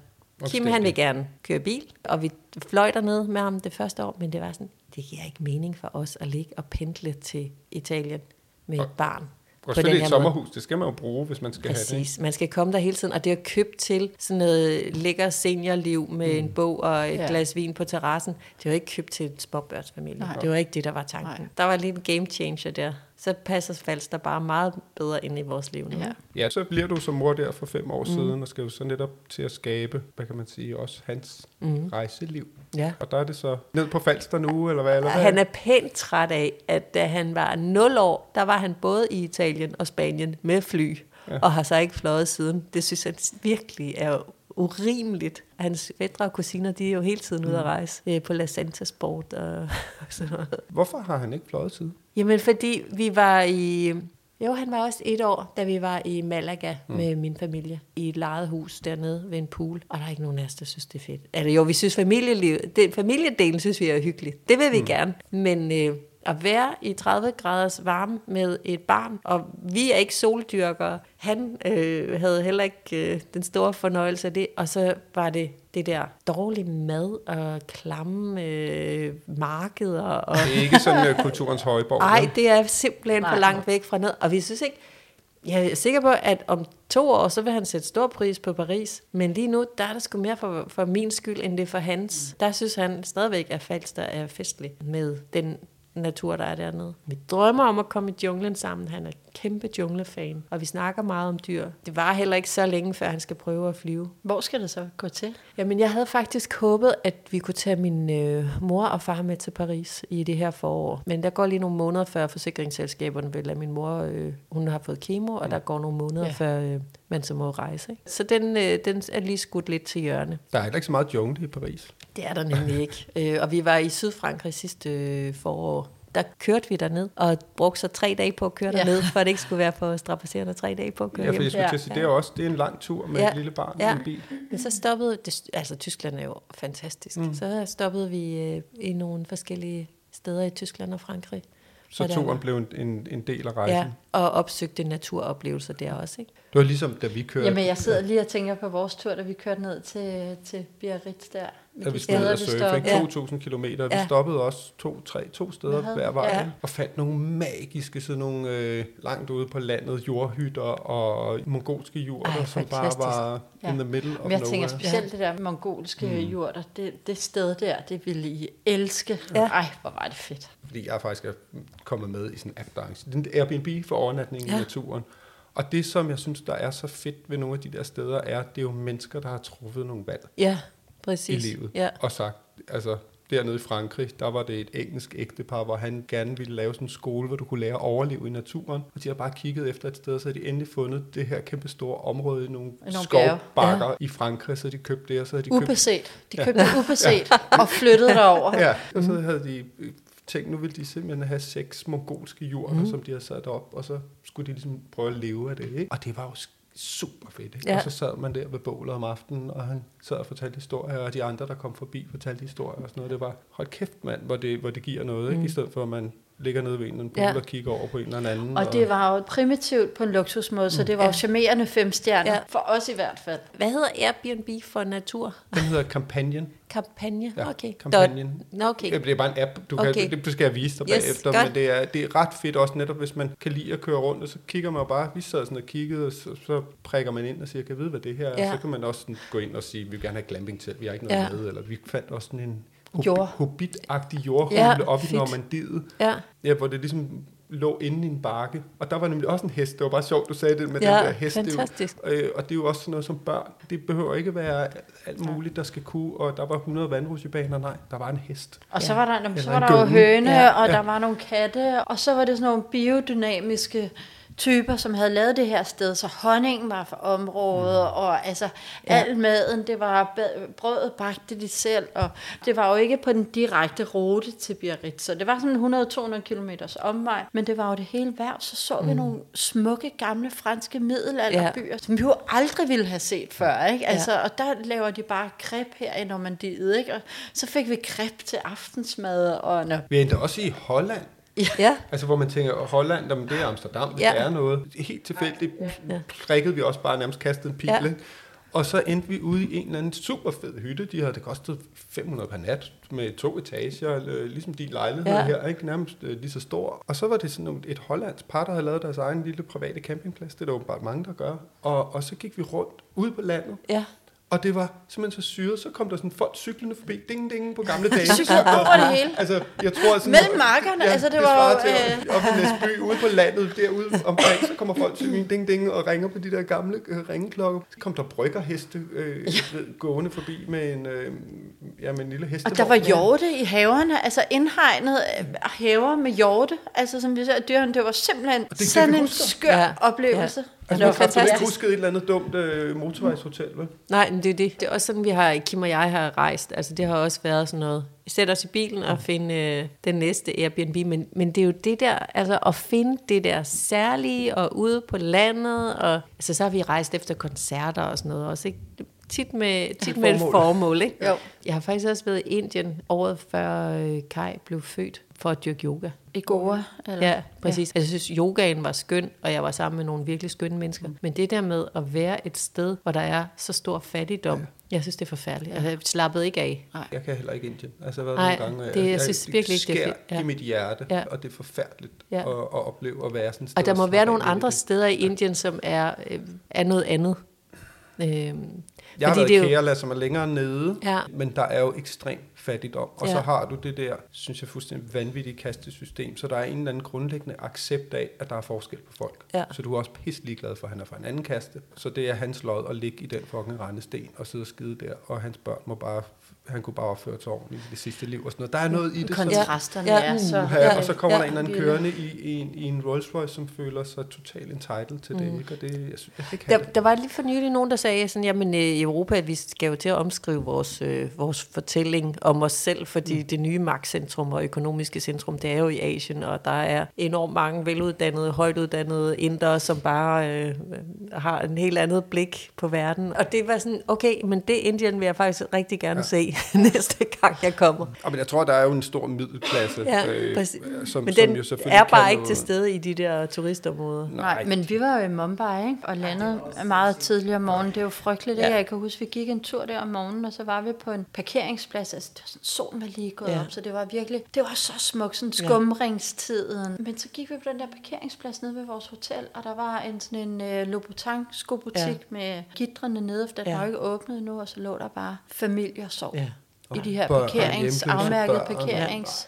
F: Kim han vil gerne køre bil, og vi fløj derned med ham det første år, men det var sådan, det giver ikke mening for os at ligge og pendle til Italien med et barn.
D: Og
F: på den
D: selvfølgelig
F: her
D: et
F: måde.
D: sommerhus, det skal man jo bruge, hvis man skal have det.
F: Præcis. Man skal komme der hele tiden, og det er købt til sådan noget lækker seniorliv med mm. en bog og et
B: Ja.
F: ja. glas vin på terrassen. Det var ikke købt til en småbørnsfamilie.
B: Nej.
F: Det var ikke det, der var tanken.
B: Nej.
F: Der var lidt en game changer der. Så passer Falster bare meget bedre ind i vores liv nu.
B: Ja.
D: Ja, så bliver du som mor der for fem år mm. siden, og skal jo så netop til at skabe, hvad kan man sige, også hans mm. rejseliv.
F: ja.
D: Og der er det så ned på Falster nu, eller hvad? Eller hvad?
F: Han er pænt træt af, at da han var 0 år, der var han både i Italien og Spanien med fly, ja. og har så ikke fløjet siden. Det synes jeg virkelig er urimeligt. Hans fædre og kusiner, de er jo hele tiden ude at rejse øh, på La Santa Sport og sådan noget.
D: Hvorfor har han ikke fløjet siden?
F: Jamen, fordi vi var i... Jo, han var også et år, da vi var i Malaga mm. med min familie i et lejet hus dernede ved en pool. Og der er ikke nogen af os, der synes, det er fedt. Altså jo, vi synes familielivet, det, familiedelen synes vi er hyggeligt. Det vil vi mm. gerne. Men øh, at være i 30 graders varme med et barn, og vi er ikke soldyrkere. Han øh, havde heller ikke øh, den store fornøjelse af det. Og så var det det der dårlige mad og klamme øh, markeder. Og
D: Det er ikke sådan uh, kulturens højborg.
F: Nej, det er simpelthen
B: Nej.
F: for langt væk fra ned. Og vi synes ikke, jeg er sikker på, at om to år, så vil han sætte stor pris på Paris. Men lige nu, der er det sgu mere for, for min skyld, end det er for hans. Der synes han stadigvæk, at Falster er festlig med den natur, der er dernede. Vi drømmer om at komme i junglen sammen. Han er kæmpe junglefan, og vi snakker meget om dyr. Det var heller ikke så længe, før han skal prøve at flyve.
B: Hvor skal det så gå til?
F: Jamen, jeg havde faktisk håbet, at vi kunne tage min øh, mor og far med til Paris i det her forår. Men der går lige nogle måneder, før forsikringsselskaberne vil lade min mor... Øh, hun har fået kemo, og der går nogle måneder,
B: Ja.
F: før øh, man så må rejse. Ikke? Så den, øh, den er lige skudt lidt til hjørne.
D: Der er heller ikke så meget jungle i Paris.
F: Det er der nemlig ikke. Øh, og vi var i Sydfrankrig sidste øh, forår. Der kørte vi derned, og brugte så tre dage på at køre
B: Ja.
F: derned, for at det ikke skulle være for strapasserende tre dage på at køre
D: Ja, for jeg skulle til at sige, det er også det er en lang tur med
F: Ja.
D: et lille barn
F: Ja.
D: i en bil.
F: Men så stoppede, det, altså Tyskland er jo fantastisk, mm. så stoppede vi øh, i nogle forskellige steder i Tyskland og Frankrig.
D: Så
F: hvor der
D: turen
F: var-
D: blev en, en, en del af rejsen.
F: Ja, og opsøgte naturoplevelser der også, ikke?
D: Det var ligesom, da vi kørte.
B: Jamen, jeg sidder lige og tænker på vores tur, da vi kørte ned til, til Biarritz der.
D: Da vi skulle ned og
B: vi
D: surfe,
B: stoppede.
D: ikke? 2.000 kilometer. Vi
F: Ja.
D: stoppede også to, tre, to steder
B: Hvad?
D: hver vej.
F: Ja.
D: Og fandt nogle magiske, sådan nogle øh, langt ude på landet, jordhytter og mongolske jurter,
F: Ej,
D: som bare var
B: Ja.
D: in the middle of
B: Men jeg
D: nowhere.
B: tænker specielt det der mongolske mm. jurter, det, det sted der, det ville I elske.
F: Ja.
B: Ej, hvor var det fedt.
D: Fordi jeg faktisk er kommet med i sådan en app, den Airbnb for overnatning ja. i naturen. Og det, som jeg synes, der er så fedt ved nogle af de der steder, er, det er jo mennesker, der har truffet nogle valg
F: Ja,
D: i
F: præcis.
D: livet.
F: Ja.
D: Og sagt, altså dernede i Frankrig, der var det et engelsk ægtepar, hvor han gerne ville lave sådan en skole, hvor du kunne lære at overleve i naturen. Og de har bare kigget efter et sted, så har de endelig fundet det her kæmpe store område i nogle,
B: nogle
D: skovbakker ja. i Frankrig, så har de købt det, og så har de købt...
B: Ubeset. De købte ja. ubeset og flyttede derover.
D: Ja, og så havde de øh, tænkt, nu ville de simpelthen have seks mongolske jurter, mm. som de havde sat op, og så skulle de ligesom prøve at leve af det, ikke? Og det var jo super fedt, ikke?
F: Ja.
D: Og så sad man der ved bålet om aftenen, og han sad og fortalte historier, og de andre, der kom forbi, fortalte historier og sådan noget. Det var, hold kæft mand, hvor det, hvor det giver noget, ikke? I stedet for, at man ligger nede ved en eller anden pool
F: Ja.
D: og kigger over på en eller anden.
B: Og det var jo primitivt på en luksusmåde, så det var jo charmerende fem stjerner.
F: Ja.
B: For os i hvert fald.
F: Hvad hedder Airbnb for natur?
D: Den hedder Companion.
F: Kampagne?
D: Ja,
F: okay. Nå, okay.
D: Ja, det er bare en app, du,
F: Okay.
D: kan, det, skal jeg vise dig
F: Yes,
D: bagefter,
F: godt.
D: men det er, det er ret fedt også netop, hvis man kan lide at køre rundt, og så kigger man jo bare, vi sad sådan og kiggede, og så, så prikker man ind og siger, kan jeg vide, hvad det her er?
F: Ja.
D: Så kan man også sådan gå ind og sige, vi vil gerne have glamping til, vi har ikke noget
F: Ja.
D: med, eller vi fandt også sådan en
B: Jord.
D: hobbit-agtig jordhule
F: Ja,
D: ja, op i
F: fedt.
D: Normandiet,
F: Ja.
D: ja, hvor det ligesom lå inde i en bakke. Og der var nemlig også en hest. Det var bare sjovt, du sagde det med
F: Ja,
D: den der hest. Det er jo-
F: fantastisk.
D: Øh, og det er jo også sådan noget som børn. Det behøver ikke være alt muligt, der skal kunne. Og der var 100 vandrutsjebaner. Nej, der var en hest.
B: Og så var der, jamen, så var der jo høne,
F: Ja.
B: og der var nogle katte, og så var det sådan nogle biodynamiske typer, som havde lavet det her sted, så honningen var fra området, mm. og altså ja. al maden, det var brødet bagte de selv, og det var jo ikke på den direkte rute til Biarritz, så det var sådan 100-200 km omvej, men det var jo det hele værd, så så vi nogle smukke, gamle franske middelalderbyer, ja. som vi jo aldrig ville have set før, ikke? Altså, og der laver de bare crepe her i Normandiet, ikke? Og så fik vi crepe til aftensmad, og nå,
D: Vi endte også i Holland.
F: Ja.
D: Altså hvor man tænker, Holland, jamen, det er Amsterdam, det
F: Ja.
D: er noget. Helt tilfældigt
F: Ja.
D: prikkede vi også bare nærmest kastet en pil,
F: Ja.
D: ikke? Og så endte vi ude i en eller anden super fed hytte. De havde det kostet 500 per nat med to etager, øh, ligesom din lejlighed
F: Ja.
D: her, ikke? nærmest øh, lige så stor. Og så var det sådan et hollandsk par, der havde lavet deres egen lille private campingplads. Det er der åbenbart mange, der gør. Og, og så gik vi rundt ude på landet,
F: Ja.
D: Og det var simpelthen så syret. Så kom der sådan folk cyklende forbi, ding ding på gamle dage.
B: Cykler over det hele.
D: Altså, jeg tror sådan...
B: Mellem markerne, altså, det var
D: svarer
B: jo,
D: til, op i Næsby, ude på landet, derude omkring, så kommer folk cyklende, ding ding, og ringer på de der gamle øh, ringeklokker. Så kom der bryggerheste øh, ved, gående forbi med en, øh, ja, med en lille heste.
B: Og der var hjorte i haverne, altså indhegnet øh, haver med hjorte, altså som vi ser dyrene, det var simpelthen
D: det
B: sådan en skør
F: Ja.
B: oplevelse.
D: Altså,
F: det var
D: absolut ikke
F: fantastisk.
D: huske et eller andet dumt øh, motorvejshotel, vel?
F: Nej, men det er det. Det er også sådan, vi har, Kim og jeg har rejst. Altså, det har også været sådan noget. Sæt os i bilen og finde øh, den næste Airbnb. Men, men det er jo det der, altså at finde det der særlige og ude på landet. Og, altså, så har vi rejst efter koncerter og sådan noget også, ikke? Tit med, tit med et
D: formål.
F: formål, ikke?
B: Jo.
F: Jeg har faktisk også været i Indien året før øh, Kai blev født for at dyrke yoga.
B: I Goa. Eller?
F: Ja, præcis. Ja. Altså, jeg synes, yogaen var skøn, og jeg var sammen med nogle virkelig skønne mennesker. Mm. Men det der med at være et sted, hvor der er så stor fattigdom, ja. jeg synes, det er forfærdeligt. Altså, jeg slappede ikke af.
D: Jeg kan heller ikke Indien. Altså, jeg har været
F: Nej,
D: nogle gange,
F: det- jeg
D: jeg,
F: synes virkelig ikke, det er. Ja.
D: i mit hjerte,
F: Ja.
D: og det er forfærdeligt
F: Ja.
D: at, at opleve at være sådan et sted.
F: Og der må være nogle andre steder i Indien, som er, øh, er noget andet. Øhm,
D: Jeg har været
F: det
D: i
F: jo-
D: Kerala, som er længere nede,
F: Ja.
D: men der er jo ekstrem fattigdom. Og
F: Ja.
D: så har du det der, synes jeg, fuldstændig vanvittige kastesystem. Så der er en eller anden grundlæggende accept af, at der er forskel på folk.
F: Ja.
D: Så du er også pisselig glad for, at han er fra en anden kaste. Så det er hans lod at ligge i den fucking rendesten og sidde og skide der. Og hans børn må bare, han kunne bare opføre ordentligt i det sidste liv og sådan noget. Der er noget i det, som
B: Kontrasterne
F: Ja.
B: er så...
D: Ja, ja, og så kommer
F: Ja.
D: ja, der en eller anden kørende i, i, en, i en Rolls Royce, som føler sig totalt entitled til det. Ikke? Og det, jeg, synes, jeg ikke
F: Der,
D: det.
F: der var lige for nylig nogen, der sagde, sådan, jamen øh, i Europa, at vi skal jo til at omskrive vores, øh, vores fortælling om os selv, fordi mm. det nye magtcentrum og økonomiske centrum, det er jo i Asien, og der er enormt mange veluddannede, højtuddannede indere, som bare øh, har en helt andet blik på verden. Og det var sådan, okay, men det Indien vil jeg faktisk rigtig gerne ja. se næste gang, jeg kommer.
D: Og men jeg tror, der er jo en stor middelklasse,
F: Ja, præcis.
D: som,
F: Men
D: som
F: den
D: jo selvfølgelig
F: er bare ikke
D: noget-
F: til stede i de der turistområder.
B: Nej, men vi var jo i Mumbai, ikke? og landede meget tidligere om morgenen. Det er jo frygteligt?
F: Ja.
B: Jeg kan huske, vi gik en tur der om morgenen, og så var vi på en parkeringsplads. Altså, det var sådan, solen var lige gået
F: Ja.
B: ja. op, så det var virkelig, det var så smukt, sådan
F: Ja.
B: skumringstiden. Men så gik vi på den der parkeringsplads nede ved vores hotel, og der var en sådan en uh, Louboutin skobutik
F: Ja.
B: ja. med gitrene nede, for den
F: Ja.
B: ja. var ikke åbnet endnu, og så lå der bare familie og sov
F: Ja.
B: I de her
D: Børn,
B: parkerings,
D: hjemløse
B: afmærkede
D: børn.
B: parkerings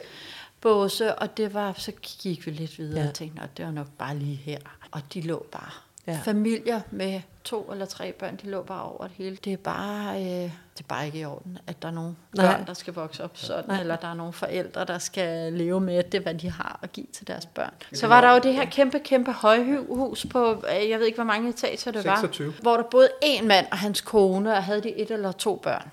B: båse, og det var, så gik vi lidt videre
F: Ja.
B: og tænkte, at det var nok bare lige her. Og de lå bare.
F: Ja.
B: Familier med to eller tre børn, de lå bare over det hele. Det er bare, øh, det er bare ikke i orden, at der er nogle
F: Nej.
B: børn, der skal vokse op sådan,
F: Nej.
B: Eller der er nogle forældre, der skal leve med, det hvad de har at give til deres børn. Så var der jo det her kæmpe, kæmpe højhus på, øh, jeg ved ikke, hvor mange etager det
D: 26.
B: var, hvor der boede en mand og hans kone, og havde de et eller to børn.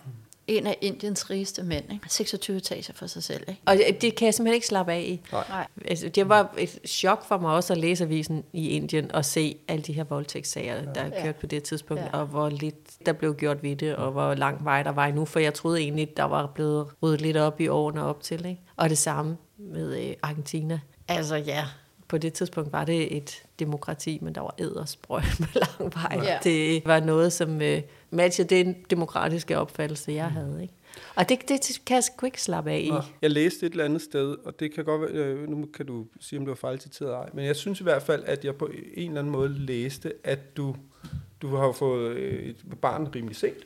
B: En af Indiens rigeste mænd, ikke? 26 etager for sig selv. Ikke?
F: Og det- kan jeg simpelthen ikke slappe af i.
B: Nej.
F: Altså, det var et chok for mig også at læse avisen i Indien og se alle de her voldtægtssager, der er
B: Ja.
F: kørt på det tidspunkt,
B: Ja.
F: og hvor lidt der blev gjort ved det, og hvor lang vej der var endnu, for jeg troede egentlig, der var blevet ryddet lidt op i årene op til. Ikke? Og det samme med øh, Argentina. Altså ja, på det tidspunkt var det et demokrati, men der var ædersprøg med lang vej.
B: Ja.
F: Det var noget, som øh, matchede den demokratiske opfattelse, jeg havde. Ikke? Og det, det kan jeg sgu ikke slappe af i.
D: Jeg læste et eller andet sted, og det kan godt være, øh, nu kan du sige, om det var fejlciteret eller ej, men jeg synes i hvert fald, at jeg på en eller anden måde læste, at du, du har jo fået øh, et barn rimelig sent,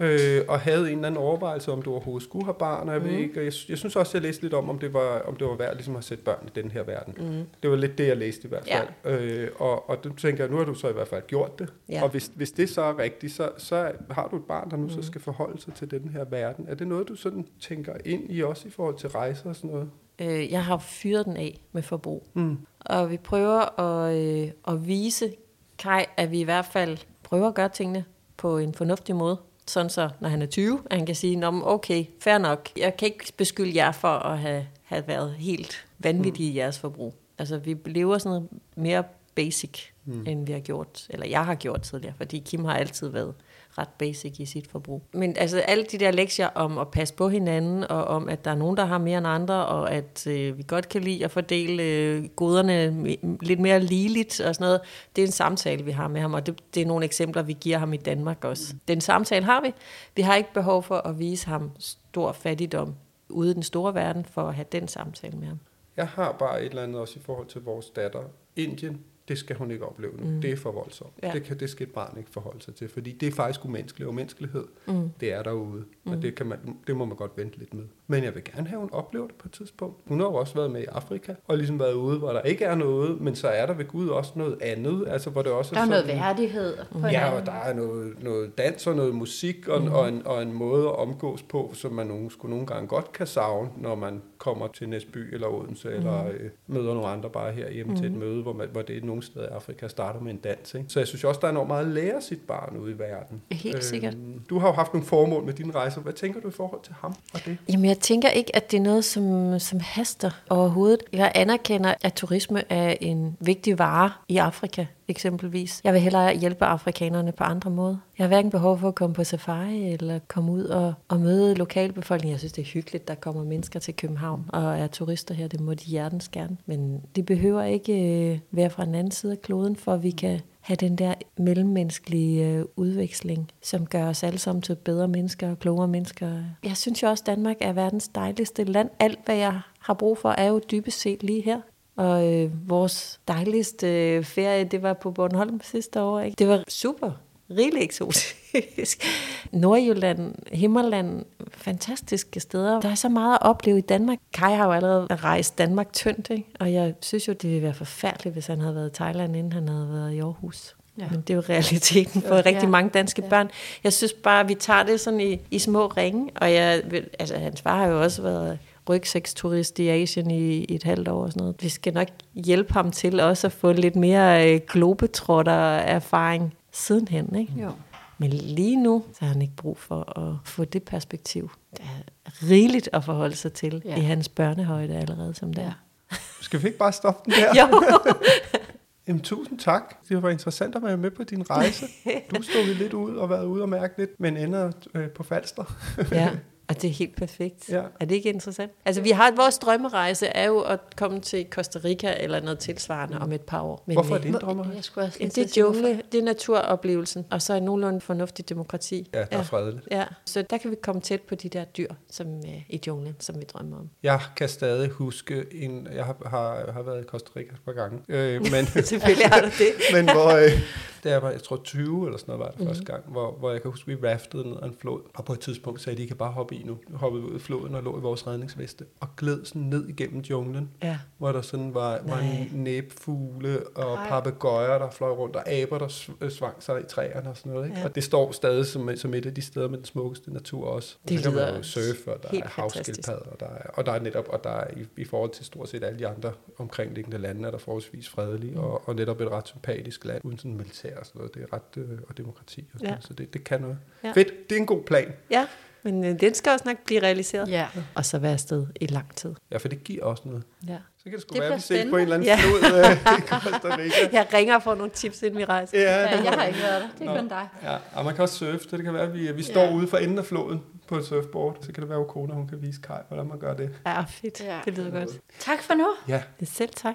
F: Ja.
D: øh, og havde en eller anden overvejelse, om du overhovedet skulle have barn, og jeg, mm. ved ikke, og jeg, jeg synes også, jeg læste lidt om, om det var, om det var værd ligesom at sætte børn i den her verden. Mm. Det var lidt det, jeg læste i hvert
F: Ja.
D: fald. Øh, og, og du tænker, nu har du så i hvert fald gjort det,
F: Ja.
D: og hvis, hvis det så er rigtigt, så, så har du et barn, der nu mm. så skal forholde sig til den her verden. Er det noget, du sådan tænker ind i også i forhold til rejser og sådan noget?
F: Øh, jeg har fyret den af med forbrug.
D: Mm.
F: Og vi prøver at, øh, at vise Kai, at vi i hvert fald prøver at gøre tingene på en fornuftig måde. Sådan så, når han er 20, at han kan sige, Nå, okay, fair nok. Jeg kan ikke beskylde jer for at have, have været helt vanvittige i jeres forbrug. Altså, vi lever sådan noget mere basic, mm. end vi har gjort, eller jeg har gjort tidligere, fordi Kim har altid været ret basic i sit forbrug. Men altså alle de der lektier om at passe på hinanden, og om at der er nogen, der har mere end andre, og at øh, vi godt kan lide at fordele øh, goderne me- lidt mere ligeligt og sådan noget, det er en samtale, vi har med ham, og det, det er nogle eksempler, vi giver ham i Danmark også. Den samtale har vi. Vi har ikke behov for at vise ham stor fattigdom ude i den store verden, for at have den samtale med ham.
D: Jeg har bare et eller andet også i forhold til vores datter. Indien, det skal hun ikke opleve nu. Mm. Det er for voldsomt.
F: Ja.
D: Det, kan, det skal et barn ikke forholde sig til, fordi det er faktisk umenneskeligt. Og menneskelighed, mm. det er derude. Mm. Og det, kan man, det må man godt vente lidt med. Men jeg vil gerne have, at hun oplever det på et tidspunkt. Hun har jo også været med i Afrika, og ligesom været ude, hvor der ikke er noget, men så er der ved Gud også noget andet. Altså, hvor det også
B: Der er noget værdighed på
D: Ja, og der er noget, noget dans og noget musik og, mm. og, en, og en måde at omgås på, som man nogle, skulle nogle gange godt kan savne, når man kommer til Næsby eller Odense, mm. eller øh, møder nogle andre bare herhjemme mm. til et møde, hvor, man, hvor det er nogle steder i Afrika starter med en dans. Ikke? Så jeg synes også, der er enormt meget at lære sit barn ude i verden.
F: Helt sikkert.
D: Du har jo haft nogle formål med dine rejser. Hvad tænker du i forhold til ham og det?
F: Jamen, jeg tænker ikke, at det er noget, som, som haster overhovedet. Jeg anerkender, at turisme er en vigtig vare i Afrika, eksempelvis. Jeg vil hellere hjælpe afrikanerne på andre måder. Jeg har hverken behov for at komme på safari, eller komme ud og, og møde lokalbefolkningen. Jeg synes, det er hyggeligt, der kommer mennesker til København og er turister her. Det må de hjertens gerne. Men det behøver ikke øh, være fra den anden side af kloden, for at vi kan have den der mellemmenneskelige øh, udveksling, som gør os alle sammen til bedre mennesker og klogere mennesker. Jeg synes jo også, at Danmark er verdens dejligste land. Alt, hvad jeg har brug for, er jo dybest set lige her. Og øh, vores dejligste øh, ferie, det var på Bornholm sidste år. Ikke? Det var super rigeligt eksotisk. Nordjylland, Himmerland, fantastiske steder. Der er så meget at opleve i Danmark. Kai har jo allerede rejst Danmark tyndt, ikke? og jeg synes jo, det ville være forfærdeligt, hvis han havde været i Thailand, inden han havde været i Aarhus. Ja. Men det er jo realiteten for
B: Ja.
F: rigtig mange danske børn. Jeg synes bare, at vi tager det sådan i, i små ringe, og jeg, vil- altså, hans far har jo også været rygsæksturist i Asien i, i et halvt år og sådan noget. Vi skal nok hjælpe ham til også at få lidt mere øh, globetrotter-erfaring sidenhen, ikke?
B: Jo.
F: Men lige nu, så har han ikke brug for at få det perspektiv. Der er rigeligt at forholde sig til
B: Ja.
F: i hans børnehøjde allerede som det
B: Ja.
D: Skal vi ikke bare stoppe den der?
F: Jo.
D: Jamen, tusind tak. Det var interessant at være med på din rejse. Du stod lidt ud og været ude og mærke lidt, men ender øh, på Falster.
F: ja. Og det er helt perfekt.
D: Ja.
F: Er det ikke interessant? Altså, vi har vores drømmerejse er jo at komme til Costa Rica eller noget tilsvarende om et par år. Men,
D: Hvorfor er det en drømmer?
B: Jeg skulle også lige
F: Jamen,
B: til
F: det er jungle, det er naturoplevelsen, og så er nogenlunde fornuftig demokrati.
D: Ja, der er fredeligt.
F: Ja, så der kan vi komme tæt på de der dyr som, øh, i junglen, som vi drømmer om.
D: Jeg kan stadig huske, en, jeg har, har, har været i Costa Rica et par gange, øh, men,
F: Selvfølgelig har du det.
D: men hvor, øh, da jeg var, jeg tror 20 eller sådan noget var det mm. første gang, hvor, hvor jeg kan huske, vi raftede ned ad en flod, og på et tidspunkt sagde de, I kan bare hoppe i nu. Hoppede ud i floden og lå i vores redningsveste, og gled sådan ned igennem junglen,
F: Ja.
D: hvor der sådan var, var en næbfugle og papegøjer, der fløj rundt, og aber, der sv- svang sig i træerne og sådan noget. Ikke?
F: Ja.
D: Og det står stadig som, som et af de steder med den smukkeste natur også.
F: Det
D: så kan man jo surfe, og der er havskildpadder, og der er, og der er netop, og der er i, i forhold til stort set alle de andre omkringliggende lande, er der forholdsvis fredelige, mm. og, og netop et ret sympatisk land, uden sådan militær og sådan noget. Det er ret, øh, og demokrati og sådan
F: Ja.
D: noget, så det, det kan noget.
F: Ja.
D: Ja. Fedt, det er en god plan.
F: Ja, men øh, den skal også nok blive realiseret.
B: Ja.
F: Og så være afsted i lang tid.
D: Ja, for det giver også noget.
F: Ja.
D: Så kan det sgu
B: Det
D: være, at vi ses på en eller anden
F: Ja.
D: flod øh, i Costa Rica.
F: Jeg ringer og får nogle tips, inden vi rejser.
D: Ja,
B: Ja, jeg har ikke været der. Det er kun dig.
D: Ja, og man kan også surfe. Så det kan være, at vi, vi står
B: Ja.
D: ude for enden af floden på et surfboard. Så kan det være, at Okona, hun kan vise Kai, hvordan man gør det.
F: Ja, fedt.
B: Ja.
F: Det lyder godt.
B: Tak for nu.
D: Ja,
F: Det er selv tak.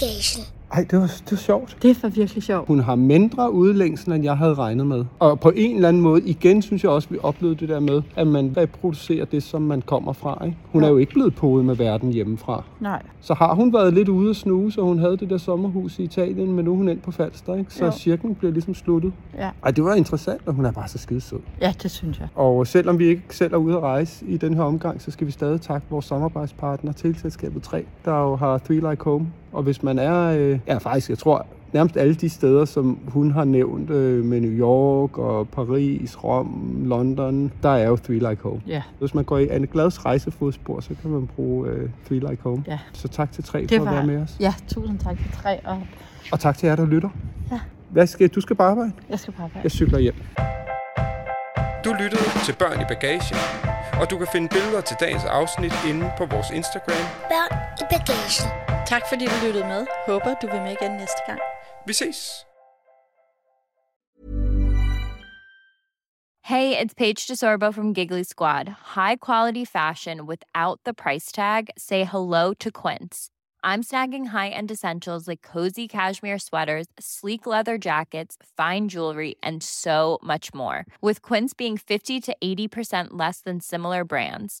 E: Bagagen.
C: Ej, det var, det var sjovt.
B: Det var virkelig sjovt.
C: Hun har mindre udlængsel, end jeg havde regnet med. Og på en eller anden måde, igen synes jeg også, vi oplevede det der med, at man reproducerer det, som man kommer fra. Ikke? Hun er jo ikke blevet podet med verden hjemmefra.
B: Nej.
C: Så har hun været lidt ude at snuse, og hun havde det der sommerhus i Italien, men nu er hun ind på Falster, ikke? Så
B: Jo.
C: cirklen bliver ligesom sluttet.
B: Ja.
C: Ej, det var interessant, og hun er bare så skide sød.
B: Ja, det synes jeg.
C: Og selvom vi ikke selv er ude at rejse i den her omgang, så skal vi stadig takke vores samarbejdspartner, Teleselskabet 3, der jo har Three Like Home. Og hvis man er, øh, ja faktisk, jeg tror nærmest alle de steder, som hun har nævnt, øh, med New York og Paris, Rom, London, der er jo Three Like Home.
B: Ja.
C: Hvis man går i Anne Glads rejsefodspor, så kan man bruge øh, Three Like Home.
B: Ja.
C: Så tak til 3
B: Det
C: for at
B: var-
C: være med os.
B: Ja, tusind tak for tre, og
C: Og tak til jer, der lytter.
B: Ja.
C: Hvad skal, du skal bare arbejde?
B: jeg skal på arbejde.
C: Jeg cykler hjem.
D: Du lyttede til Børn i Bagagen. Og du kan finde billeder til dagens afsnit inde på vores Instagram.
E: Børn i bagagen.
B: Tak fordi du lyttede med. Håber, du vil med igen næste gang.
D: Vi ses!
I: Hey, it's Paige DeSorbo from Giggly Squad. High quality fashion without the price tag. Say hello to Quince. I'm snagging high-end essentials like cozy cashmere sweaters, sleek leather jackets, fine jewelry, and so much more. With Quince being 50 to 80% less than similar brands.